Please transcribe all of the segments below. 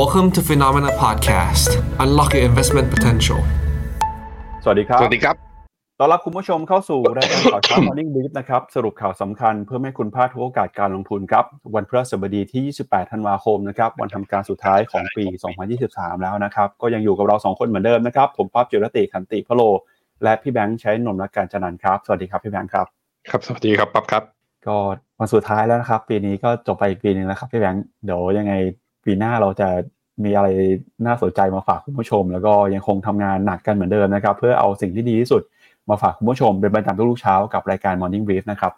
Welcome to Phenomena Podcast. Unlock your investment potential. สวัสดีครับ สวัสดีครับต้อนรับคุณผู้ชมเข้าสู่รายการข่าวเช้า Morning Brief นะครับ สรุปข่าวสำคัญเพื่อไม่ให้คุณพลาดทุกโอกาสการลงทุนครับ วันพฤหัสบดีที่ 28 ธันวาคมนะครับ วันทำการสุดท้ายของปี 2023 แล้วนะครับ ก็ยังอยู่กับเรา2คนเหมือนเดิมนะครับ ผมปั๊บจิรติขันติพะโล และพี่แบงค์ใช้นนท์และการจนันท์ครับ สวัสดีครับพี่แบงค์ครับ ครับ สวัสดีครับปั๊บครับ ก็วันสุดท้ายแล้วนะครับ ปีนี้ก็จบไปอีกปีหนึ่งแล้วครับพี่แบงค์ เดี๋ยวยังไง ปีหน้าเราจะมีอะไรน่าสนใจมาฝากคุณผู้ชม แล้วก็ยังคงทำงานหนักกันเหมือนเดิมนะครับ เพื่อเอาสิ่งที่ดีที่สุดมาฝากคุณผู้ชมเป็นประจำทุกๆเช้ากับรายการ Morning Brief นะครับ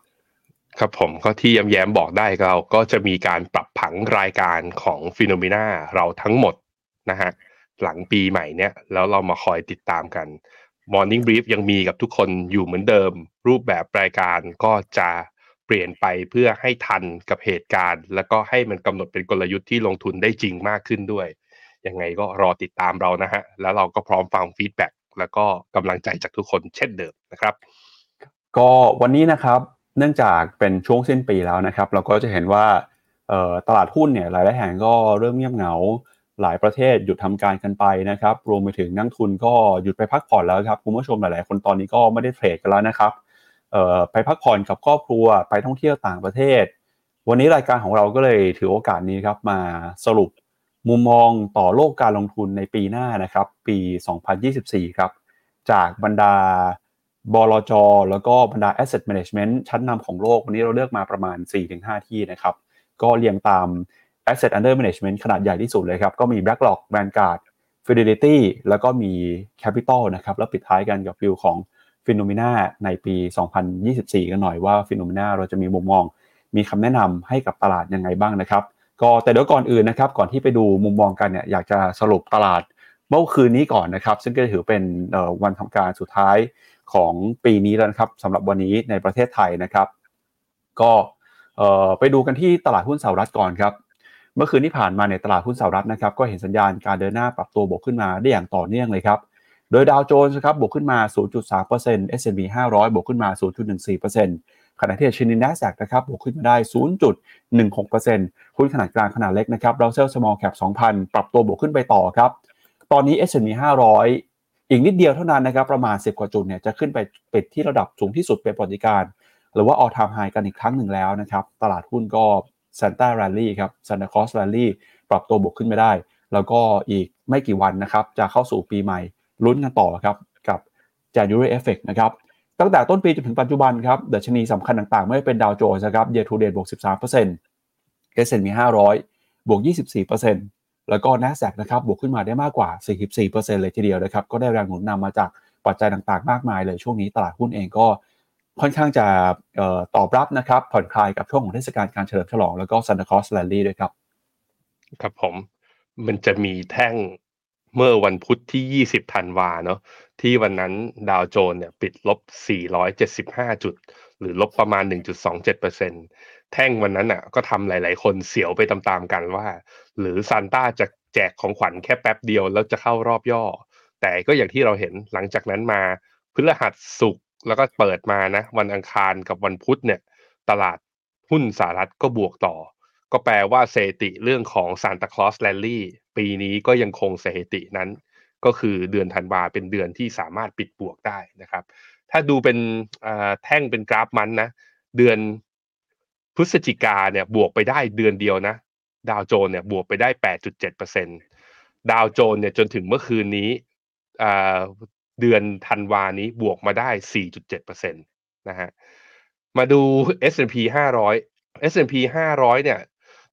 ครับผมก็ที่ย้ำแย้มบอกได้เราก็จะมีการปรับผังรายการของฟิโนเมนาเราทั้งหมดนะฮะหลังปีใหม่เนี้ยแล้วเรามาคอยติดตามกัน Morning Brief ยังมีกับทุกคนอยู่เหมือนเดิม รูปแบบรายการก็จะ เปลี่ยนไปเพื่อให้ทันกับเหตุการณ์ แล้วก็ให้มันกำหนดเป็นกลยุทธ์ที่ลงทุนได้จริงมากขึ้นด้วย ยังไงก็รอติดตามเรานะฮะ แล้วเราก็พร้อมฟังฟีดแบ็กแล้วก็กำลังใจจากทุกคนเช่นเดิมนะครับ ก็วันนี้นะครับเนื่องจากเป็นช่วงสิ้นปีแล้วนะครับ เราก็จะเห็นว่าตลาดหุ้นเนี่ยหลายแห่งก็เริ่มเงียบเหงาหลายประเทศหยุดทำการกันไปนะครับ รวมไปถึงนักทุนก็หยุดไปพักผ่อนแล้วครับคุณผู้ชมหลาย ๆ คนตอนนี้ก็ไม่ได้เทรดกันแล้วนะครับ ไปพักผ่อนกับครอบครัวไปท่องเที่ยวต่างประเทศ วันนี้รายการของเราก็เลยถือโอกาสนี้ครับมาสรุปมุมมองต่อโลกการลงทุนในปีหน้านะครับ ปี 2024 ครับ จากบรรดาบลจ แล้วก็บรรดา asset management ชั้นนำของโลก วันนี้เราเลือกมาประมาณ 4-5 ที่นะครับ ก็เรียงตาม asset under management ขนาดใหญ่ที่สุดเลยครับ ก็มี BlackRock Vanguard Fidelity แล้วก็มี Capital นะครับ แล้วปิดท้ายกันกับฟิลของ Phenomena ในปี 2024 กันหน่อยว่า Phenomena เราจะมีมุมมอง มีคำแนะนำให้กับตลาดยังไงบ้างนะครับ ก็แต่เดี๋ยวก่อนอื่นนะครับ ก่อนที่ไปดูมุมมองกันเนี่ยอยากจะสรุปตลาดเมื่อคืนนี้ก่อนนะครับ ซึ่งก็ถือเป็นวันทำการสุดท้ายของปีนี้แล้วนะครับสำหรับวันนี้ในประเทศไทยนะครับ ก็ไปดูกันที่ตลาดหุ้นสหรัฐก่อนครับเมื่อคืนที่ผ่านมาในตลาดหุ้นสหรัฐนะครับก็เห็นสัญญาณการเดินหน้าปรับตัวบวกขึ้นมาได้อย่างต่อเนื่องเลยครับ โดยดาวโจนส์ครับบวกขึ้นมา 0.3% S&P 500 บวกขึ้นมา 0.14%ขณะที่ชินิด NASDAQ นะครับบวกขึ้นมาได้ 0.16%หุ้นขนาดกลางขนาดเล็กนะครับ Russell Small Cap 2,000 ปรับตัวบวกขึ้นไปต่อครับ ตอนนี้ S&P 500 อีกนิดเดียวเท่านั้นนะครับประมาณ 10 กว่าจุดเนี่ยจะขึ้นไปปิดที่ระดับสูงที่สุดเป็นปฏิการ หรือว่า all time high กันอีกครั้งหนึ่งแล้วนะครับตลาดหุ้นก็ Santa Rally ครับ Santa Claus Rally ปรับตัวบวกขึ้นไม่ได้ แล้วก็อีกไม่กี่วันนะครับจะเข้าสู่ปีใหม่ ลุ้นกันต่อครับกับ January Effect นะครับตั้งแต่ต้นปีจนถึงปัจจุบันครับดัชนีสำคัญต่างๆ ไม่ว่าเป็นดาวโจนส์นะครับ year to date บวก 13% S&P 500 บวก 24%แล้วก็ NASDAQ นะครับบวกขึ้นมาได้มากกว่า 44%เลยทีเดียวนะครับก็ได้แรงหนุนนำมาจากปัจจัยต่างๆ มากมายเลยช่วงนี้ตลาดหุ้นเองก็ค่อนข้างจะตอบรับนะครับผ่อนคลายกับช่วงของเทศกาลการเฉลิมฉลองแล้วก็ Santa Claus Rally ด้วยครับ ครับผมมันจะมีแท่ง เมื่อวันพุธที่ 20 ธันวาเนาะที่วันนั้นดาวโจนเนี่ยปิดลบ 475 จุด หรือลบประมาณ 1.27%แท่งวันนั้นอะก็ทำหลาย ๆ คนเสียวไปตามๆกันว่า หรือซานต้าจะแจกของขวัญแค่แป๊บเดียวแล้วจะเข้ารอบย่อ แต่ก็อย่างที่เราเห็นหลังจากนั้นมาพฤหัสสุกแล้วก็เปิดมานะ วันอังคารกับวันพุธเนี่ย ตลาดหุ้นสหรัฐก็บวกต่อ ก็แปลว่าเสถิติเรื่องของซานตาคลอสแลนลี่ ปีนี้ก็ยังคงสถิตินั้น ก็คือเดือนธันวาเป็นเดือนที่สามารถปิดบวกได้นะครับ ถ้าดูเป็นแท่งเป็นกราฟมันนะ เดือนพฤศจิกาเนี่ยบวกไปได้เดือนเดียวนะ ดาวโจนเนี่ยบวกไปได้ 8.7%ดาวโจนเนี่ยจนถึงเมื่อคืนนี้เดือนธันวานี้บวกมาได้ 4.7%นะฮะมาดู S&P 500 S&P 500 เนี่ย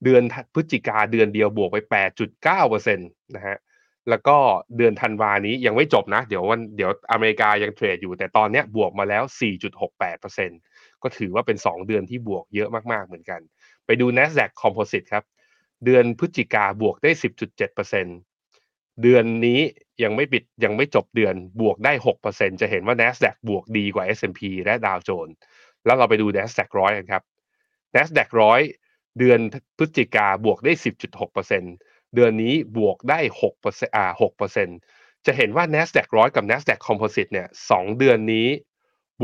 เดือนพฤศจิกาเดือนเดียวบวกไป 8.9%นะฮะแล้วก็เดือนธันวานี้ยังไม่จบนะ เดี๋ยววันเดี๋ยวอเมริกายังเทรดอยู่ แต่ตอนนี้บวกมาแล้ว 4.68%ก็ถือว่าเป็น 2 เดือนที่บวกเยอะมากๆเหมือนกัน ไปดู NASDAQ Composite ครับ เดือนพฤศจิกาบวกได้ 10.7%เดือนนี้ยังไม่ปิดยังไม่จบเดือนบวกได้ 6%จะเห็นว่า NASDAQ บวกดีกว่า S&P และดาวโจนส์แล้วเราไปดู NASDAQ ร้อยกันครับ NASDAQ ร้อย เดือนพฤศจิกาบวกได้ 10.6%เดือนนี้บวกได้6%อ่า6%จะเห็นว่า NASDAQ ร้อยกับ NASDAQ Composite เนี่ยสองเดือนนี้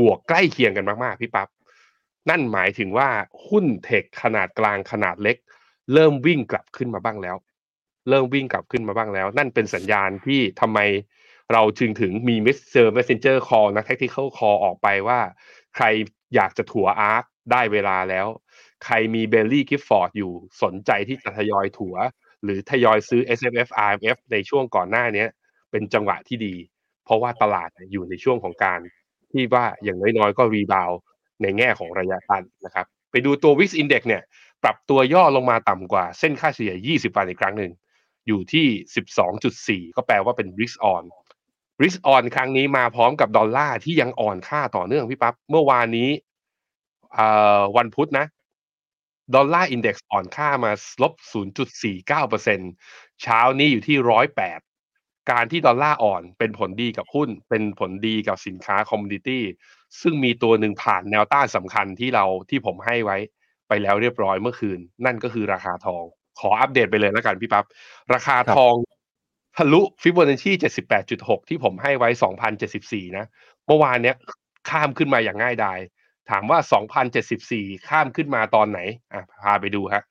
บวกใกล้เคียงกันมาก ๆ พี่ปับ๊บนั่นหมายถึงว่าหุ้น tech ขนาดกลางขนาดเล็ก เริ่มวิ่งกลับขึ้นมาบ้างแล้ว เริ่มวิ่งกลับขึ้นมาบ้างแล้ว นั่นเป็นสัญญาณที่ทำไมเราจึงถึงมี Mr. Messenger call นะ tactical call ออกไปว่า ใครอยากจะถัว ARK ได้เวลาแล้ว ใครมี Baillie Gifford อยู่สนใจที่จะทยอยถัว หรือทยอยซื้อ S M F R M F ในช่วงก่อนหน้านี้เป็นจังหวะที่ดี เพราะว่าตลาดอยู่ในช่วงของการ ที่ว่าอย่างน้อยๆก็ rebound ในแง่ของระยะสั้นนะครับ ไปดูตัว VIX Index เนี่ย ปรับตัวย่อลงมาต่ำกว่าเส้นค่าเฉลี่ย 20 วันอีกครั้งหนึ่ง อยู่ที่ 12.4 ก็แปลว่าเป็น risk on risk on ครั้งนี้มาพร้อมกับดอลลาร์ที่ยังอ่อนค่าต่อเนื่องพี่ปั๊บเมื่อวานนี้วันพุธนะ Dollar Index อ่อนค่ามาลบ 0.49%เช้านี้อยู่ที่ 108 การที่ดอลลาร์อ่อนเป็นผลดีกับหุ้น เป็นผลดีกับสินค้า commodity ซึ่งมีตัวหนึ่งผ่านแนวต้านสำคัญที่เราที่ผมให้ไว้ไปแล้วเรียบร้อยเมื่อคืน นั่นก็คือราคาทอง ขออัปเดตไปเลยแล้วกันพี่ปับ๊บ ราคาทองทะลุฟิบโบนัชชี78.6 ที่ผมให้ไว้ 2,074 นะ เมื่อวานเนี้ยข้ามขึ้นมาอย่างง่ายดาย ถามว่า 2,074 ข้ามขึ้นมาตอนไหนอะพาไปดูฮะ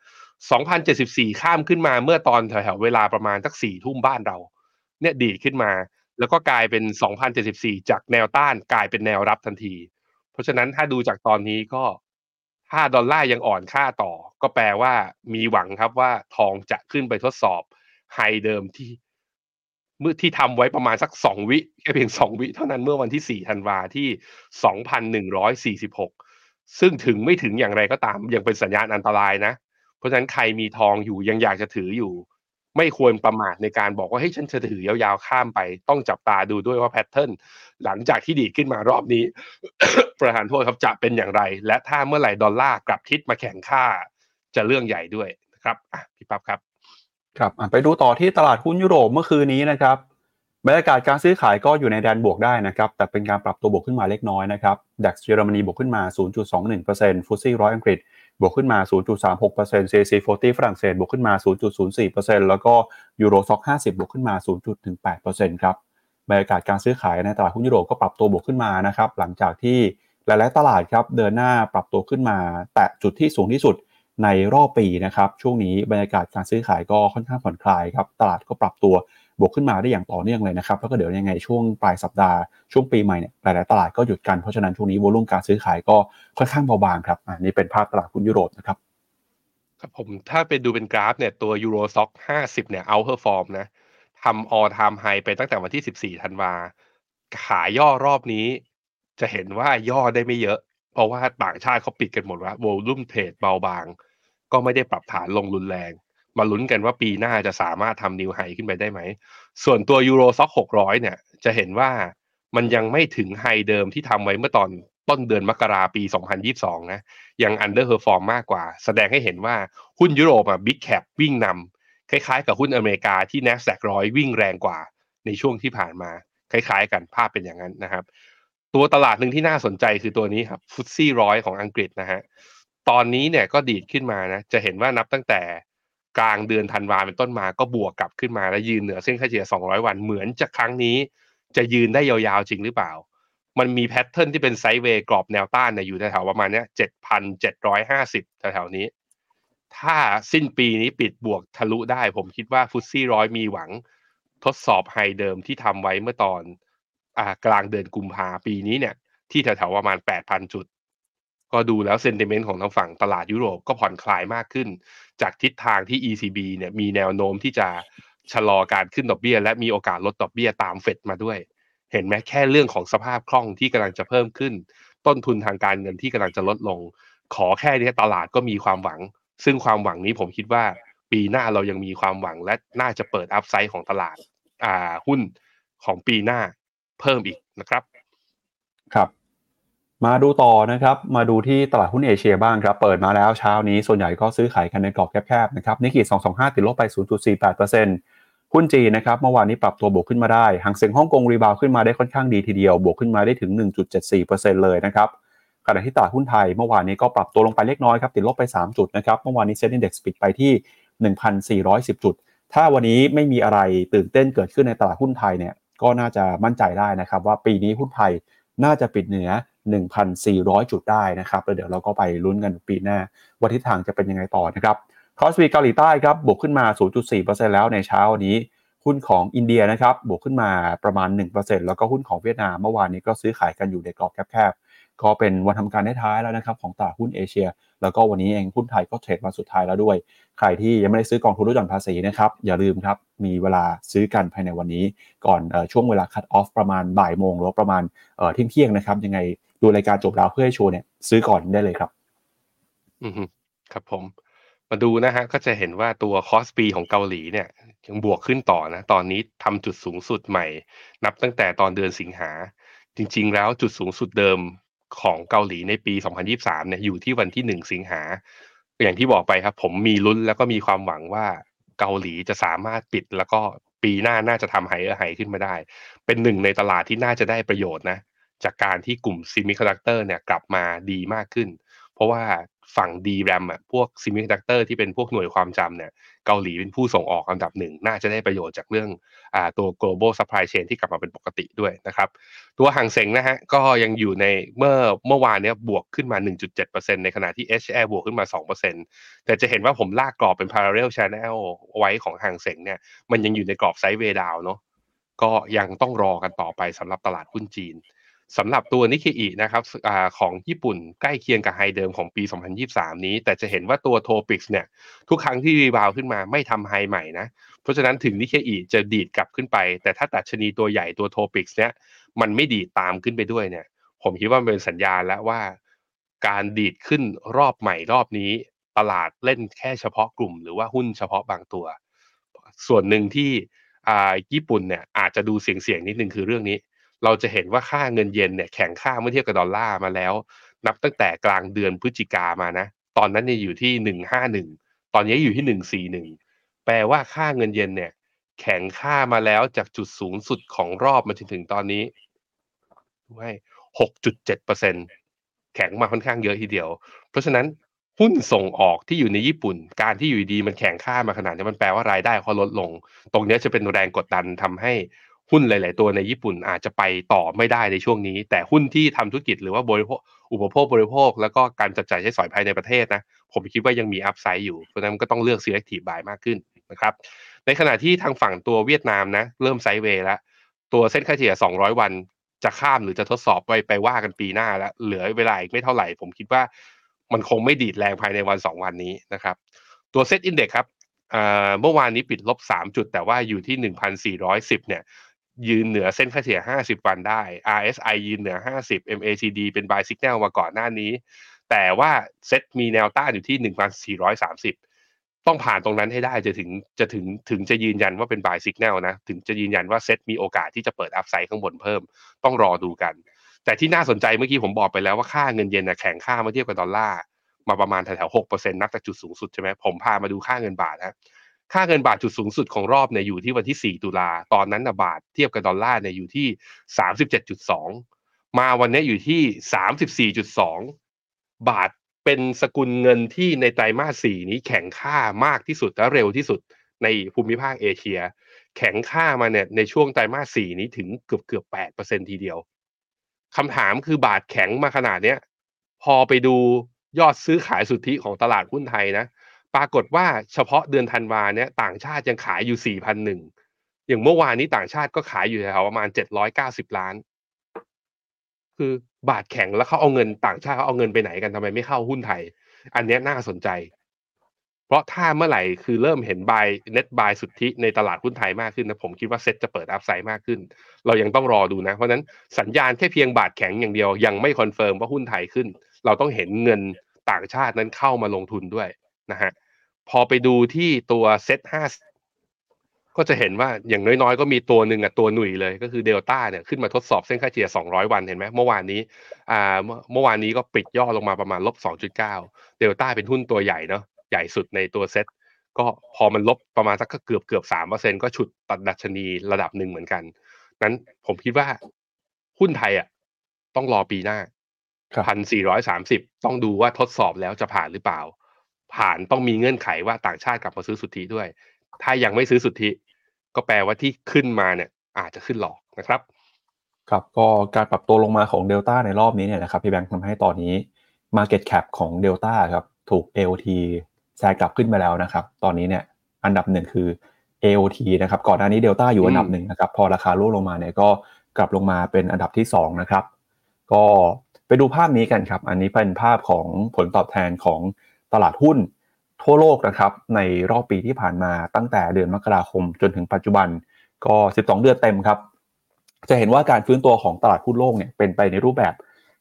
2,074 ข้ามขึ้นมาเมื่อตอนแถวๆเวลาประมาณสัก4ทุ่มบ้านเรา เนี่ยดีขึ้นมา แล้วก็กลายเป็น 2,074 จากแนวต้านกลายเป็นแนวรับทันที เพราะฉะนั้นถ้าดูจากตอนนี้ก็ถ้าดอลลาร์ยังอ่อนค่าต่อ ก็แปลว่ามีหวังครับว่าทองจะขึ้นไปทดสอบไฮเดิมที่ เมื่อที่ทำไว้ประมาณสักสองวิแค่เพียงสองวิเท่านั้นเมื่อวันที่สี่ธันวาที่สองพันหนึ่งร้อยสี่สิบหกซึ่งถึงไม่ถึงอย่างไรก็ตามยังเป็นสัญญาณอันตรายนะ เพราะฉะนั้นใครมีทองอยู่ยังอยากจะถืออยู่ ไม่ควรประมาทในการบอกว่าเฮ้ยฉันจะถือยาวๆข้ามไป ต้องจับตาดูด้วยว่าแพทเทิร์นหลังจากที่ดีขึ้นมารอบนี้ ประธานโทษครับจะเป็นอย่างไร และถ้าเมื่อไหร่ดอลลาร์กลับทิศมาแข่งค่าจะเรื่องใหญ่ด้วยนะครับพี่ปั๊บครับ ครับไปดูต่อที่ตลาดหุ้นยุโรปเมื่อคืนนี้นะครับบรรยากาศการซื้อขายก็อยู่ในแดนบวกได้นะครับแต่เป็นการปรับตัวบวกขึ้นมาเล็กน้อยนะครับดัคเยอรมนีบวกขึ้นมา 0.21%ฟุตซี่ร้อยอังกฤษบวกขึ้นมา 0.36% CAC 40ฝรั่งเศสบวกขึ้นมา 0.04%แล้วก็ยูโรซ็อก50 บวกขึ้นมา 0.18%ครับบรรยากาศการซื้อขายในตลาดหุ้นยุโรปก็ปรับตัวบวกขึ้นมานะครับหลังจากที่หลาย ๆ ตลาดครับเดินหน้าปรับตัวขึ้นมา แตะจุดที่สูงที่สุด ในรอบปีนะครับช่วงนี้บรรยากาศการซื้อขายก็ค่อนข้างผ่อนคลายครับตลาดก็ปรับตัวบวกขึ้นมาได้อย่างต่อเนื่องเลยนะครับแล้วก็เดี๋ยวยังไงช่วงปลายสัปดาห์ช่วงปีใหม่เนี่ยหลายๆตลาดก็หยุดกันเพราะฉะนั้นช่วงนี้ volume การซื้อขายก็ค่อนข้างเบาบางครับอันนี้เป็นภาพตลาดหุ้นยุโรปนะครับครับผมถ้าไปดูเป็นกราฟเนี่ยตัว Euro Stoxx ห้าสิบเนี่ย outperform นะทำ all time high ไปตั้งแต่วันที่สิบสี่ธันวาขายย่อรอบนี้ จะเห็นว่าย่อได้ไม่เยอะ เพราะว่าต่างชาติเขาปิดกันหมดว่า volume trade เบาบาง ก็ไม่ได้ปรับฐานลงรุนแรง มาลุ้นกันว่าปีหน้าจะสามารถทำ new high ขึ้นไปได้ไหม ส่วนตัว Euro Stoxx หกร้อยเนี่ย จะเห็นว่ามันยังไม่ถึง high เดิมที่ทำไว้เมื่อตอนต้นเดือนมกราปี 2022 นะ ยัง underperform มากกว่า แสดงให้เห็นว่าหุ้นยุโรปอะ big cap วิ่งนำคล้ายๆ กับหุ้นอเมริกาที่ NASDAQ ร้อยวิ่งแรงกว่า ในช่วงที่ผ่านมา คล้ายๆ กันภาพเป็นอย่างนั้นนะครับ ตัวตลาดหนึ่งที่น่าสนใจคือตัวนี้ครับ FTSE ร้อยของอังกฤษนะฮะ ตอนนี้เนี่ยก็ดีดขึ้นมานะจะเห็นว่านับตั้งแต่กลางเดือนธันวาเป็นต้นมาก็บวกกลับขึ้นมาและยืนเหนือเส้นค่าเฉลี่ย 200 วันเหมือนจะครั้งนี้ จะยืนได้ยาวๆจริงหรือเปล่า มันมีแพทเทิร์นที่เป็นไซด์เวย์กรอบแนวต้านเนี่ยอยู่แถวๆประมาณเนี้ย7,750 แถวๆนี้ ถ้าสิ้นปีนี้ปิดบวกทะลุได้ผมคิดว่าฟุตซี่ร้อยมีหวังทดสอบไฮเดิมที่ทำไว้เมื่อตอนอ่ากลางเดือนกุมภาปีนี้เนี่ยที่แถวๆประมาณ 8,000 จุด ก็ดูแล้วเซนติเมนต์ของทางฝั่งตลาดยุโรปก็ผ่อนคลายมากขึ้น จากทิศทางที่ ECB เนี่ยมีแนวโน้มที่จะชะลอการขึ้นดอกเบี้ย และมีโอกาสลดดอกเบี้ยตามเฟดมาด้วย เห็นไหมแค่เรื่องของสภาพคล่องที่กำลังจะเพิ่มขึ้น ต้นทุนทางการเงินที่กำลังจะลดลง ขอแค่นี้ตลาดก็มีความหวัง ซึ่งความหวังนี้ผมคิดว่า ปีหน้าเรายังมีความหวังและน่าจะเปิดอัพไซด์ของตลาดอ่าหุ้นของปีหน้าเพิ่มอีกนะครับ ครับ มาดูต่อนะครับ มาดูที่ตลาดหุ้นเอเชียบ้างครับ เปิดมาแล้วเช้านี้ส่วนใหญ่ก็ซื้อขายกันในกรอบแคบๆนะครับ นิกเกิ225 ติดลบไป 0.48%หุ้นจีนะครับ เมื่อวานนี้ปรับตัวบวกขึ้นมาได้หางเสียงฮ่องกงรีบาวขึ้นมาได้ค่อนข้างดีทีเดียว บวกขึ้นมาได้ถึง 1.74%เลยนะครับ ขณะที่ตลาดหุ้นไทยเมื่อวานนี้ก็ปรับตัวลงไปเล็กน้อยครับ ติดลบไป 3 จุดนะครับ เมื่อวานนี้เซ็นดีเด็กปิดไปที่ 1,410 จุด ถ้าวันนี้ไม่มีอะไรตื่นเต้นเกิดขึ้นในตลาดหุ้นไทยเนี่ย ก็น่าจะมั่นใจได้นะครับว่าปีนี้หุ้นไทยน่าจะปิดเหนือ 1,400 จุดได้นะครับแล้วเดี๋ยวเราก็ไปลุ้นกันปีหน้าว่าทิศทางจะเป็นยังไงต่อนะครับ KOSPI เกาหลีใต้ครับบวกขึ้นมา 0.4%แล้วในเช้านี้หุ้นของอินเดียนะครับบวกขึ้นมาประมาณ 1%แล้วก็หุ้นของเวียดนามเมื่อวานนี้ก็ซื้อขายกันอยู่ในกรอบแคบๆก็เป็นวันทำการท้ายแล้วนะครับของตลาดหุ้นเอเชีย แล้วก็วันนี้เองหุ้นไทยก็เทรดมาสุดท้ายแล้วด้วย ใครที่ยังไม่ได้ซื้อกองทุนลดหย่อนภาษีนะครับอย่าลืมครับมีเวลาซื้อกันภายในวันนี้ ก่อนอช่วงเวลาคัตออฟประมาณบ่ายโมงหรือประมาณเที่ยงเที่ยงนะครับยังไง ดูรายการจบแล้วเพื่อให้โชว์เนี่ยซื้อก่อนได้เลยครับ อืมครับผม มาดูนะฮะก็จะเห็นว่าตัวคอสปีของเกาหลีเนี่ยยังบวกขึ้นต่อนะ ตอนนี้ทำจุดสูงสุดใหม่ นับตั้งแต่ตอนเดือนสิงหา จริง ๆ แล้วจุดสูงสุดเดิมของเกาหลีในปี 2023 เนี่ยอยู่ที่วันที่ 1 สิงหา อย่างที่บอกไปครับ ผมมีลุ้นแล้วก็มีความหวังว่าเกาหลีจะสามารถปิดแล้วก็ปีหน้าน่าจะทำ higher high ขึ้นมาได้ เป็นหนึ่งในตลาดที่น่าจะได้ประโยชน์นะ จากการที่กลุ่ม semiconductor เนี่ยกลับมาดีมากขึ้น เพราะว่าฝั่ง DRAM อะพวก semiconductor ที่เป็นพวกหน่วยความจำเนี่ยเกาหลีเป็นผู้ส่งออกอันดับหนึ่ง น่าจะได้ประโยชน์จากเรื่องอ่าตัว global supply chain ที่กลับมาเป็นปกติด้วยนะครับ ตัวห่างเสงนะฮะก็ยังอยู่ในเมื่อเมื่อวานเนี้ยบวกขึ้นมา 1.7%ในขณะที่ HR บวกขึ้นมา 2%แต่จะเห็นว่าผมลากกรอบเป็น parallel channel ไว้ของห่างเสงเนี่ยมันยังอยู่ในกรอบไซด์เวดาวเนาะก็ยังต้องรอกันต่อไปสำหรับตลาดหุ้นจีน สำหรับตัวนิเคอีนะครับอของญี่ปุ่นใกล้เคียงกับไฮเดิมของปี 2023 นี้ แต่จะเห็นว่าตัวโทปิกเนี่ย ทุกครั้งที่ rebound ขึ้นมาไม่ทำ high ใหม่นะ เพราะฉะนั้นถึงนิเคอีจะดีดกลับขึ้นไป แต่ถ้าดัชนีตัวใหญ่ตัว TOPIX เนี่ยมันไม่ดีดตามขึ้นไปด้วยเนี่ย ผมคิดว่าเป็นสัญญาณแล้วว่า การดีดขึ้นรอบใหม่รอบนี้ตลาดเล่นแค่เฉพาะกลุ่มหรือว่าหุ้นเฉพาะบางตัว ส่วนหนึ่งที่ญี่ปุ่นเนี่ยอาจจะดูเสี่ยงๆนิดนึงคือเรื่องนี้ เราจะเห็นว่าค่าเงินเยนเนี่ยแข็งค่าเมื่อเทียบกับดอลลาร์มาแล้ว นับตั้งแต่กลางเดือนพฤศจิกามานะ ตอนนั้นเนี่ยอยู่ที่หนึ่งห้าหนึ่งตอนนี้อยู่ที่หนึ่งสี่หนึ่งแปลว่าค่าเงินเยนเนี่ยแข็งค่ามาแล้วจากจุดสูงสุดของรอบมาจนถึงตอนนี้ด้วยหกจุดเจ็ดเปอร์เซ็นแข็งมาค่อนข้างเยอะทีเดียว เพราะฉะนั้นหุ้นส่งออกที่อยู่ในญี่ปุ่น การที่อยู่ดีมันแข็งค่ามาขนาดนี้มันแปลว่ารายได้เขาลดลง ตรงนี้จะเป็นแรงกดดันทำให้ หุ้นหลาย ๆ ตัวในญี่ปุ่นอาจจะไปต่อไม่ได้ในช่วงนี้ แต่หุ้นที่ทำธุรกิจหรือว่าบริโภคอุปโภคบริโภค แล้วก็การจับจ่ายใช้สอยภายในประเทศนะผมคิดว่ายังมี upside อยู่เพราะฉะนั้นก็ต้องเลือก selective buy มากขึ้นนะครับในขณะที่ทางฝั่งตัวเวียดนามนะเริ่ม sideway แล้วตัวเส้นค่าเฉลี่ย 200 วันจะข้ามหรือจะทดสอบไปไปว่ากันปีหน้าแล้วเหลือเวลาอีกไม่เท่าไหร่ ผมคิดว่ามันคงไม่ดีดแรงภายในวัน 2 วันนี้นะครับ ตัว SET Index ครับเมื่อวานนี้ปิดลบ 3 จุด แต่ว่าอยู่ที่ 1,410 เนี่ย ยืนเหนือเส้นค่าเฉลี่ย 50 วันได้ RSI ยืนเหนือ 50 MACD เป็น buy signal มาก่อนหน้านี้ แต่ว่าเซ็ตมีแนวต้านอยู่ที่ 1,430 ต้องผ่านตรงนั้นให้ได้จะถึงจะถึงถึงจะยืนยันว่าเป็น buy signal นะ ถึงจะยืนยันว่าเซ็ตมีโอกาสที่จะเปิดอัพไซด์ข้างบนเพิ่ม ต้องรอดูกัน แต่ที่น่าสนใจเมื่อกี้ผมบอกไปแล้วว่าค่าเงินเยนแข็งค่าเมื่อเทียบกับดอลลาร์มาประมาณแถวๆ6%นับจากจุดสูงสุดใช่ไหมผมพามาดูค่าเงินบาทนะ ค่าเงินบาทจุดสูงสุดของรอบเนี่ยอยู่ที่วันที่ 4 ตุลา ตอนนั้นนะบาทเทียบกับดอลลาร์เนี่ยอยู่ที่ 37.2 มาวันนี้อยู่ที่ 34.2 บาทเป็นสกุลเงินที่ในไตรมาส4นี้แข็งค่ามากที่สุดและเร็วที่สุดในภูมิภาคเอเชีย แข็งค่ามาเนี่ยในช่วงไตรมาส4นี้ถึงเกือบเกือบ8%ทีเดียวคำถามคือบาทแข็งมาขนาดเนี้ยพอไปดูยอดซื้อขายสุทธิของตลาดหุ้นไทยนะ ปรากฏว่าเฉพาะเดือนธันวาเนี่ยต่างชาติยังขายอยู่ 4,001 อย่างเมื่อวานนี้ต่างชาติก็ขายอยู่แถวประมาณ 790 ล้าน คือบาทแข็งแล้วเขาเอาเงินต่างชาติเขาเอาเงินไปไหนกันทำไมไม่เข้าหุ้นไทย อันนี้น่าสนใจ เพราะถ้าเมื่อไหร่คือเริ่มเห็นบายเน็ตบายสุทธิในตลาดหุ้นไทยมากขึ้นนะผมคิดว่าเซ็ตจะเปิดอัพไซด์มากขึ้น เรายังต้องรอดูนะ เพราะนั้นสัญญาณแค่เพียงบาทแข็งอย่างเดียว ยังไม่ confirm ว่าหุ้นไทยขึ้น เราต้องเห็นเงินต่างชาตินั้นเข้ามาลงทุนด้วย นะฮะพอไปดูที่ตัวเซ็ตห้าก็จะเห็นว่าอย่างน้อยๆ ก็มีตัวหนึ่งอะตัวใหญ่เลยก็คือเดลต้าเนี่ยขึ้นมาทดสอบเส้นค่าเฉลี่ย 200 วันเห็นไหมเมื่อวานนี้อ่าเมื่อวานนี้ก็ปิดย่อลงมาประมาณลบ 2.9 เดลต้าเป็นหุ้นตัวใหญ่เนาะใหญ่สุดในตัวเซ็ตก็พอมันลบประมาณสักเกือบเกือบสามเปอร์เซ็นต์ก็ฉุดตัวดัชนีระดับหนึ่งเหมือนกัน นั้นผมคิดว่าหุ้นไทยอะต้องรอปีหน้าพันสี่ร้อยสามสิบต้องดูว่าทดสอบแล้วจะผ่านหรือเปล่า ผ่านต้องมีเงื่อนไขว่าต่างชาติกลับมาซื้อสุทธิด้วย ถ้ายังไม่ซื้อสุทธิ ก็แปลว่าที่ขึ้นมาเนี่ยอาจจะขึ้นหลอกนะครับครับก็การปรับตัวลงมาของเดลต้าในรอบนี้เนี่ยนะครับพี่แบงค์ทำให้ตอนนี้ Market Cap ของเดลต้าครับถูก AOT แซงกลับขึ้นมาแล้วนะครับ ตอนนี้เนี่ยอันดับหนึ่งคือ AOT นะครับก่อนหน้านี้เดลต้าอยู่อันดับหนึ่งนะครับพอราคาร่วงลงมาเนี่ยก็กลับลงมาเป็นอันดับที่2นะครับก็ไปดูภาพนี้กันครับ อันนี้เป็นภาพของผลตอบแทนของ ตลาดหุ้นทั่วโลกนะครับในรอบปีที่ผ่านมาตั้งแต่เดือนมกราคมจนถึงปัจจุบันก็ 12 เดือนเต็มครับ จะเห็นว่าการฟื้นตัวของตลาดหุ้นโลกเนี่ยเป็นไปในรูปแบบ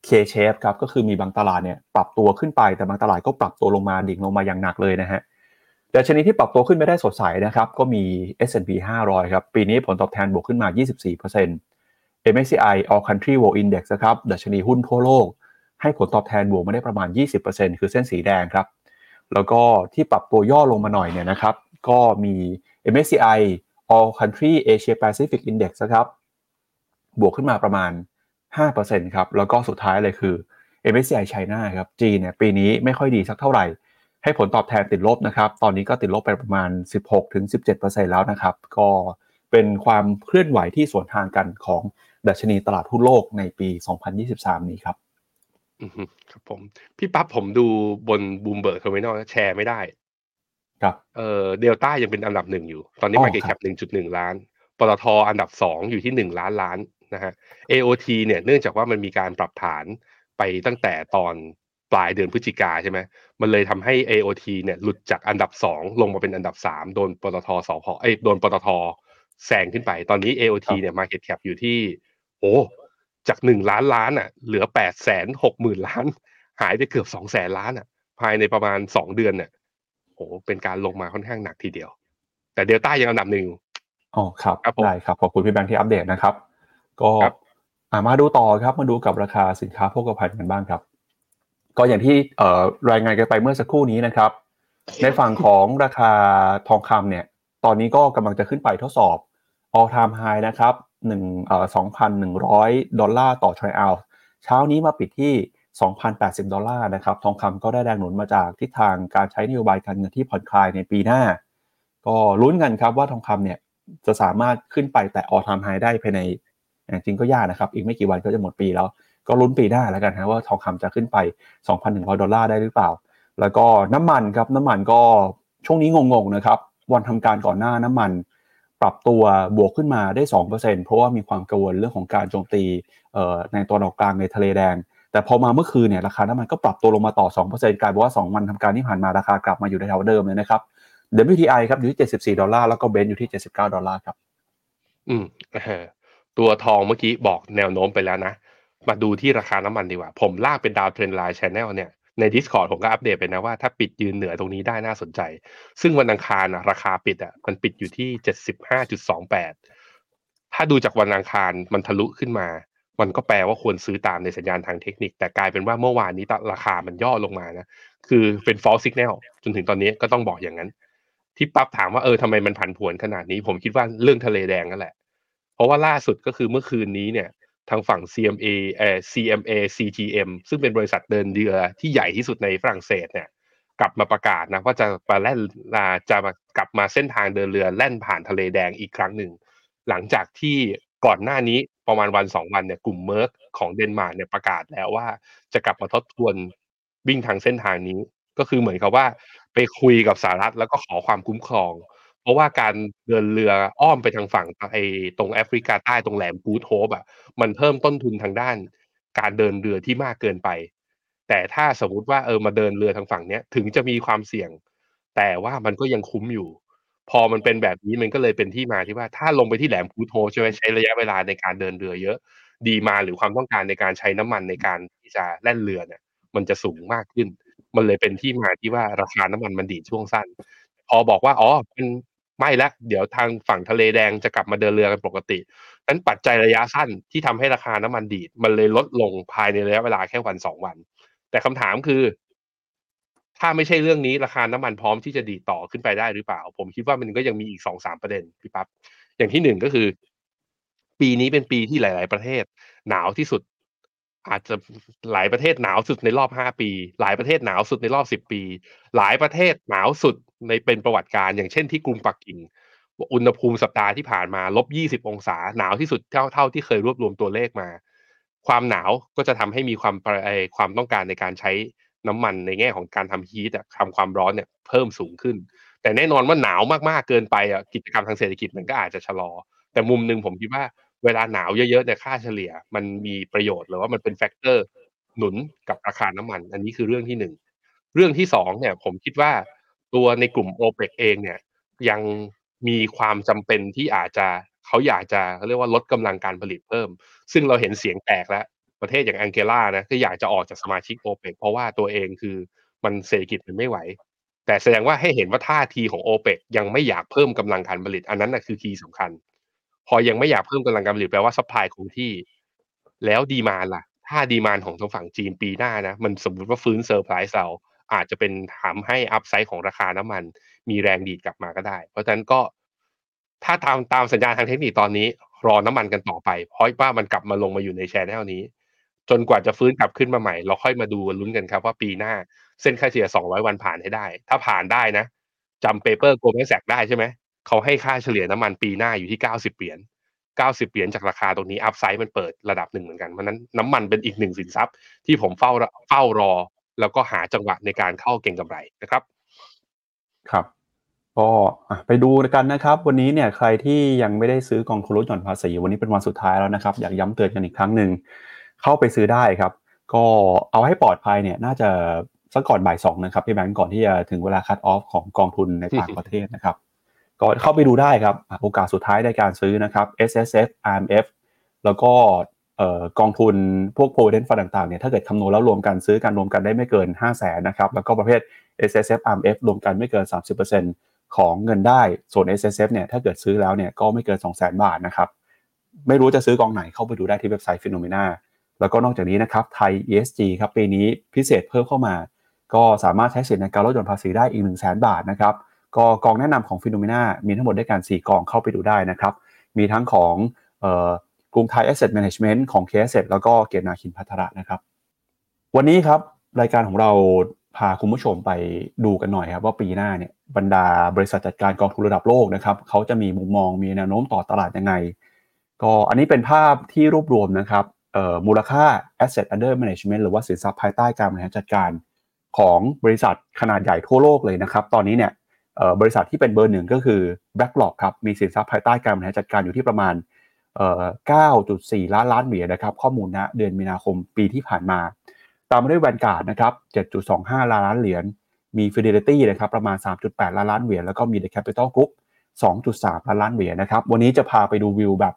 K-shape ครับก็คือมีบางตลาดเนี่ยปรับตัวขึ้นไปแต่บางตลาดก็ปรับตัวลงมาดิ่งลงมาอย่างหนักเลยนะฮะแต่ชนิดที่ปรับตัวขึ้นไม่ได้สดใสนะครับก็มี S&P 500 ครับ ปีนี้ผลตอบแทนบวกขึ้นมา 24% MSCI All Country World Index นะครับดัชนีหุ้นทั่วโลก ให้ผลตอบแทนบวกมาได้ประมาณ 20%คือเส้นสีแดงครับ แล้วก็ที่ปรับตัวย่อลงมาหน่อยเนี่ยนะครับ ก็มี MSCI All Country Asia Pacific Index นะครับ บวกขึ้นมาประมาณ 5%ครับ แล้วก็สุดท้ายเลยคือ MSCI China ครับจีนเนี่ยปีนี้ไม่ค่อยดีสักเท่าไหร่ ให้ผลตอบแทนติดลบนะครับ ตอนนี้ก็ติดลบไปประมาณ 16-17%แล้วนะครับ ก็เป็นความเคลื่อนไหวที่สวนทางกันของดัชนีตลาดหุ้นโลกในปี 2023 นี้ครับ อือฮึครับผม พี่ปั๊บผมดูบน Bloomberg Terminal share ไม่ได้ ครับ เอ่อเดลต้ายังเป็นอันดับหนึ่งอยู่ ตอนนี้อ๋อ market cap ครับ หนึ่งจุดหนึ่งล้านปตทอันดับสองอยู่ที่หนึ่งล้านล้านนะฮะ AOT เนี่ยเนื่องจากว่ามันมีการปรับฐานไปตั้งแต่ตอนปลายเดือนพฤศจิกาใช่ไหมมันเลยทำให้ AOT เนี่ยหลุดจากอันดับสองลงมาเป็นอันดับสามโดนปตทสพเอ้ยโดนปตทแซงขึ้นไป ตอนนี้ AOT เนี่ย market cap อยู่ที่ โอ้ จากหนึ่งล้านล้านอะ เหลือแปดแสนหกหมื่นล้าน หายไปเกือบสองแสนล้านอะ ภายในประมาณสองเดือนเนี่ยโอ้เป็นการลงมาค่อนข้างหนักทีเดียว แต่เดลต้ายังอันดับหนึ่งอยู่อ๋อครับครับผมได้ครับขอบคุณพี่แบงค์ที่อัปเดตนะครับ ก็ครับอ่ามาดูต่อครับมาดูกับราคาสินค้าโภคภัณฑ์กันบ้างครับ ก็อย่างที่เอ่อรายงานกันไปเมื่อสักครู่นี้นะครับ ในฝั่งของราคาทองคำเนี่ย ตอนนี้ก็กำลังจะขึ้นไปทดสอบ all time high นะครับ หนึ่งเอ่อ2,100ดอลลาร์ต่อทรัลล์เช้านี้มาปิดที่ 2,080 ดอลลาร์นะครับ ทองคำก็ได้แรงหนุนมาจากทิศทางการใช้นโยบายการเงินที่ผ่อนคลายในปีหน้า ก็ลุ้นกันครับว่าทองคำเนี่ยจะสามารถขึ้นไปแต่ all time high ได้ภายในจริงก็ยากนะครับ อีกไม่กี่วันก็จะหมดปีแล้ว ก็ลุ้นปีหน้าแล้วกันฮะว่าทองคำจะขึ้นไป 2,100 ดอลลาร์ได้หรือเปล่า แล้วก็น้ำมันครับน้ำมันก็ช่วงนี้งงๆนะครับ วันทำการก่อนหน้าน้ำมัน ปรับตัวบวกขึ้นมาได้ 2%เพราะว่ามีความกังวลเรื่องของการโจมตีในตอนออกกลางในทะเลแดง แต่พอมาเมื่อคืนเนี่ยราคาน้ำมันก็ปรับตัวลงมาต่อ 2%กลายเป็นว่า 2 วันทำการที่ผ่านมาราคากลับมาอยู่ในแถวเดิมเลยนะครับ WTI ครับอยู่ที่ 74 ดอลลาร์ แล้วก็ Brent อยู่ที่ 79 ดอลลาร์ครับ อืมตัวทองเมื่อกี้บอกแนวโน้มไปแล้วนะ มาดูที่ราคาน้ำมันดีกว่า ผมลากเป็น downtrend line channel เนี่ย ใน Discord ผมก็อัปเดตไปนะว่าถ้าปิดยืนเหนือตรงนี้ได้น่าสนใจ ซึ่งวันอังคารราคาปิดอะมันปิดอยู่ที่75.28ถ้าดูจากวันอังคารมันทะลุขึ้นมา มันก็แปลว่าควรซื้อตามในสัญญาณทางเทคนิค แต่กลายเป็นว่าเมื่อวานนี้ราคามันย่อลงมานะคือเป็น false signal จนถึงตอนนี้ก็ต้องบอกอย่างนั้น ที่ปั๊บถามว่าเออทำไมมันผันผวนขนาดนี้ ผมคิดว่าเรื่องทะเลแดงนั่นแหละ เพราะว่าล่าสุดก็คือเมื่อคืนนี้เนี่ย ทางฝั่ง CMA เอ่อ CMA CGM ซึ่งเป็นบริษัทเดินเรือที่ใหญ่ที่สุดในฝรั่งเศสเนี่ยกลับมาประกาศนะว่าจะมาแล่นาจะมากลับมาเส้นทางเดินเรือแล่นผ่านทะเลแดงอีกครั้งหนึ่ง หลังจากที่ก่อนหน้านี้ประมาณวันสองวันเนี่ยกลุ่ม Maersk ของเดนมาร์กเนี่ยประกาศแล้วว่าจะกลับมาทบทวนวิ่งทางเส้นทางนี้ ก็คือเหมือนกับว่าไปคุยกับสหรัฐแล้วก็ขอความคุ้มครอง เพราะว่าการเดินเรืออ้อมไปทางฝั่งไอ้ตรงแอฟริกาใต้ตรงแหลมกูดโฮปอะมันเพิ่มต้นทุนทางด้าน การเดินเรือที่มากเกินไป แต่ถ้าสมมติว่าเออมาเดินเรือทางฝั่งเนี้ยถึงจะมีความเสี่ยง แต่ว่ามันก็ยังคุ้มอยู่ พอมันเป็นแบบนี้มันก็เลยเป็นที่มาที่ว่า ถ้าลงไปที่แหลมกูดโฮใช่ไหมใช้ระยะเวลาในการเดินเรือเยอะ ดีมาหรือความต้องการในการใช้น้ำมันในการที่จะแล่นเรือเนี่ย มันจะสูงมากขึ้นมันเลยเป็นที่มาที่ว่าราคาน้ำมันมันดีช่วงสั้น พอบอกว่าอ๋อมันไม่ละเดี๋ยวทางฝั่งทะเลแดงจะกลับมาเดินเรือกันปกตินั้นปัจจัยระยะสั้นที่ทำให้ราคาน้ำมันดีด มันเลยลดลงภายในระยะเวลาแค่วันสองวัน แต่คำถามคือ ถ้าไม่ใช่เรื่องนี้ราคาน้ำมันพร้อมที่จะดีดต่อขึ้นไปได้หรือเปล่า ผมคิดว่ามันก็ยังมีอีกสองสามประเด็นพี่ปั๊บอย่างที่หนึ่งก็คือ ปีนี้เป็นปีที่หลาย ๆ ประเทศ หนาวที่สุด อาจจะหลายประเทศหนาวสุดในรอบห้าปี หลายประเทศหนาวสุดในรอบสิบปี หลายประเทศหนาวสุดในเป็นประวัติการอย่างเช่นที่กรุงปักกิ่งอุณหภูมิสัปดาห์ที่ผ่านมาลบยี่สิบองศาหนาวที่สุดเท่าเท่าที่เคยรวบรวมตัวเลขมา ความหนาวก็จะทำให้มีความประเอ่อความต้องการในการใช้น้ำมันในแง่ของการทำ heat ทำความร้อนเนี่ยเพิ่มสูงขึ้น แต่แน่นอนว่าหนาวมากๆเกินไปอะกิจกรรมทางเศรษฐกิจมันก็อาจจะชะลอ แต่มุมหนึ่งผมคิดว่า เวลาหนาวเยอะๆเนี่ยค่าเฉลี่ยมันมีประโยชน์หรือว่ามันเป็น factor หนุนกับราคาน้ำมัน อันนี้คือเรื่องที่หนึ่งเรื่องที่สองเนี่ยผมคิดว่าตัวในกลุ่มโอเปกเองเนี่ยยังมีความจำเป็นที่อาจจะเขาอยากจะเรียกว่าลดกำลังการผลิตเพิ่ม ซึ่งเราเห็นเสียงแตกแล้ว ประเทศอย่างแองโกลานะก็อยากจะออกจากสมาชิกโอเปกเพราะว่าตัวเองคือมันเศรษฐกิจมันไม่ไหว แต่แสดงว่าให้เห็นว่าท่าทีของโอเปกยังไม่อยากเพิ่มกำลังการผลิต อันนั้นนะคือ key สำคัญ พอยังไม่อยากเพิ่มกำลังการผลิตแปลว่า supply คงที่ แล้ว demand ล่ะ ถ้า demand ของทางฝั่งจีนปีหน้านะ มันสมมติว่าฟื้นเซอร์ไพรส์เราอาจจะเป็นทำให้ upside ของราคาน้ำมัน มีแรงดีดกลับมาก็ได้ เพราะฉะนั้นก็ถ้าตามตามสัญญาณทางเทคนิคตอนนี้ รอน้ำมันกันต่อไป เพราะว่ามันกลับมาลงมาอยู่ใน channel นี้ จนกว่าจะฟื้นกลับขึ้นมาใหม่ เราค่อยมาดูลุ้นกันครับว่าปีหน้า เส้นค่าเฉลี่ย 200 วันผ่านให้ได้ ถ้าผ่านได้นะจำ paper Goldman Sachs ได้ใช่ไหม เขาให้ค่าเฉลี่ยน้ำมันปีหน้าอยู่ที่90เหรียญ90เหรียญจากราคาตรงนี้ upside มันเปิดระดับหนึ่งเหมือนกันเพราะฉะนั้นน้ำมันเป็นอีกหนึ่งสินทรัพย์ที่ผมเฝ้าเฝ้ารอ แล้วก็หาจังหวะในการเข้าเก่งกำไรนะครับ ครับก็ไปดูกันนะครับ วันนี้เนี่ยใครที่ยังไม่ได้ซื้อกองทุนลดหย่อนภาษีวันนี้เป็นวันสุดท้ายแล้วนะครับ อยากย้ำเตือนกันอีกครั้งหนึ่งเข้าไปซื้อได้ครับ ก็เอาให้ปลอดภัยเนี่ยน่าจะสักก่อนบ่ายสองนะครับพี่แบงก์ก่อนที่จะถึงเวลาคัดออฟของกองทุนในต่างประเทศนะครับ ก็เข้าไปดูได้ครับโอกาสสุดท้ายในการซื้อนะครับ S S F R M F แล้วก็กองทุนพวก provident fund ต่างๆเนี่ยถ้าเกิดคำนวณแล้วรวมกันซื้อกันรวมกันได้ไม่เกิน 5 0 0แสนนะครับแล้วก็ประเภท S S F R M F รวมกันไม่เกิน 30%ของเงินได้ส่วน S S F เนี่ยถ้าเกิดซื้อแล้วเนี่ยก็ไม่เกิน 2 0 0 0 0 0บาทนะครับไม่รู้จะซื้อกองไหนเข้าไปดูได้ที่เว็บไซต์ Phenomena แล้วก็นอกจากนี้นะครับไทย ESG ครับปีนี้พิเศษเพิ่มเข้ามา ก็สามารถใช้สิทธิ์ในการลดหย่อนภาษีได้อีก1 0 0 0 0แบาทนะครับ ก็กองแนะนำของฟิโนเมนามีทั้งหมดด้วยกัน 4 กองเข้าไปดูได้นะครับ มีทั้งของกรุงไทย Asset Management ของ k s แล้วก็เกียรตินาคินพัทระนะครับ วันนี้ครับรายการของเราพาคุณผู้ชมไปดูกันหน่อยครับว่าปีหน้าเนี่ยบรรดาบริษัทจัดการกองทุนระดับโลกนะครับเขาจะมีมุมมองมีแนวโน้มต่อตลาดยังไง ก็อันนี้เป็นภาพที่รวบรวมนะครับมูลค่า asset under management หรือว่าสินทรัพย์ภายใต้การบริหารจัดการของบริษัทขนาดใหญ่ทั่วโลกเลยนะครับ ตอนนี้เนี่ย บริษัทที่เป็นเบอร์หนึ่งก็คือ BlackRock ครับมีสินทรัพย์ภายใต้การบริหารจัดการอยู่ที่ประมาณ 9.4 ล้านล้านเหรียญนะครับข้อมูลนะเดือนมีนาคมปีที่ผ่านมา ตามมาด้วยแวนการ์ดนะครับ 7.25 ล้านล้านเหรียญมี Fidelity นะครับประมาณ 3.8 ล้านล้านเหรียญแล้วก็มี The Capital Group 2.3 ล้านล้านเหรียญนะครับวันนี้จะพาไปดูวิวแบบ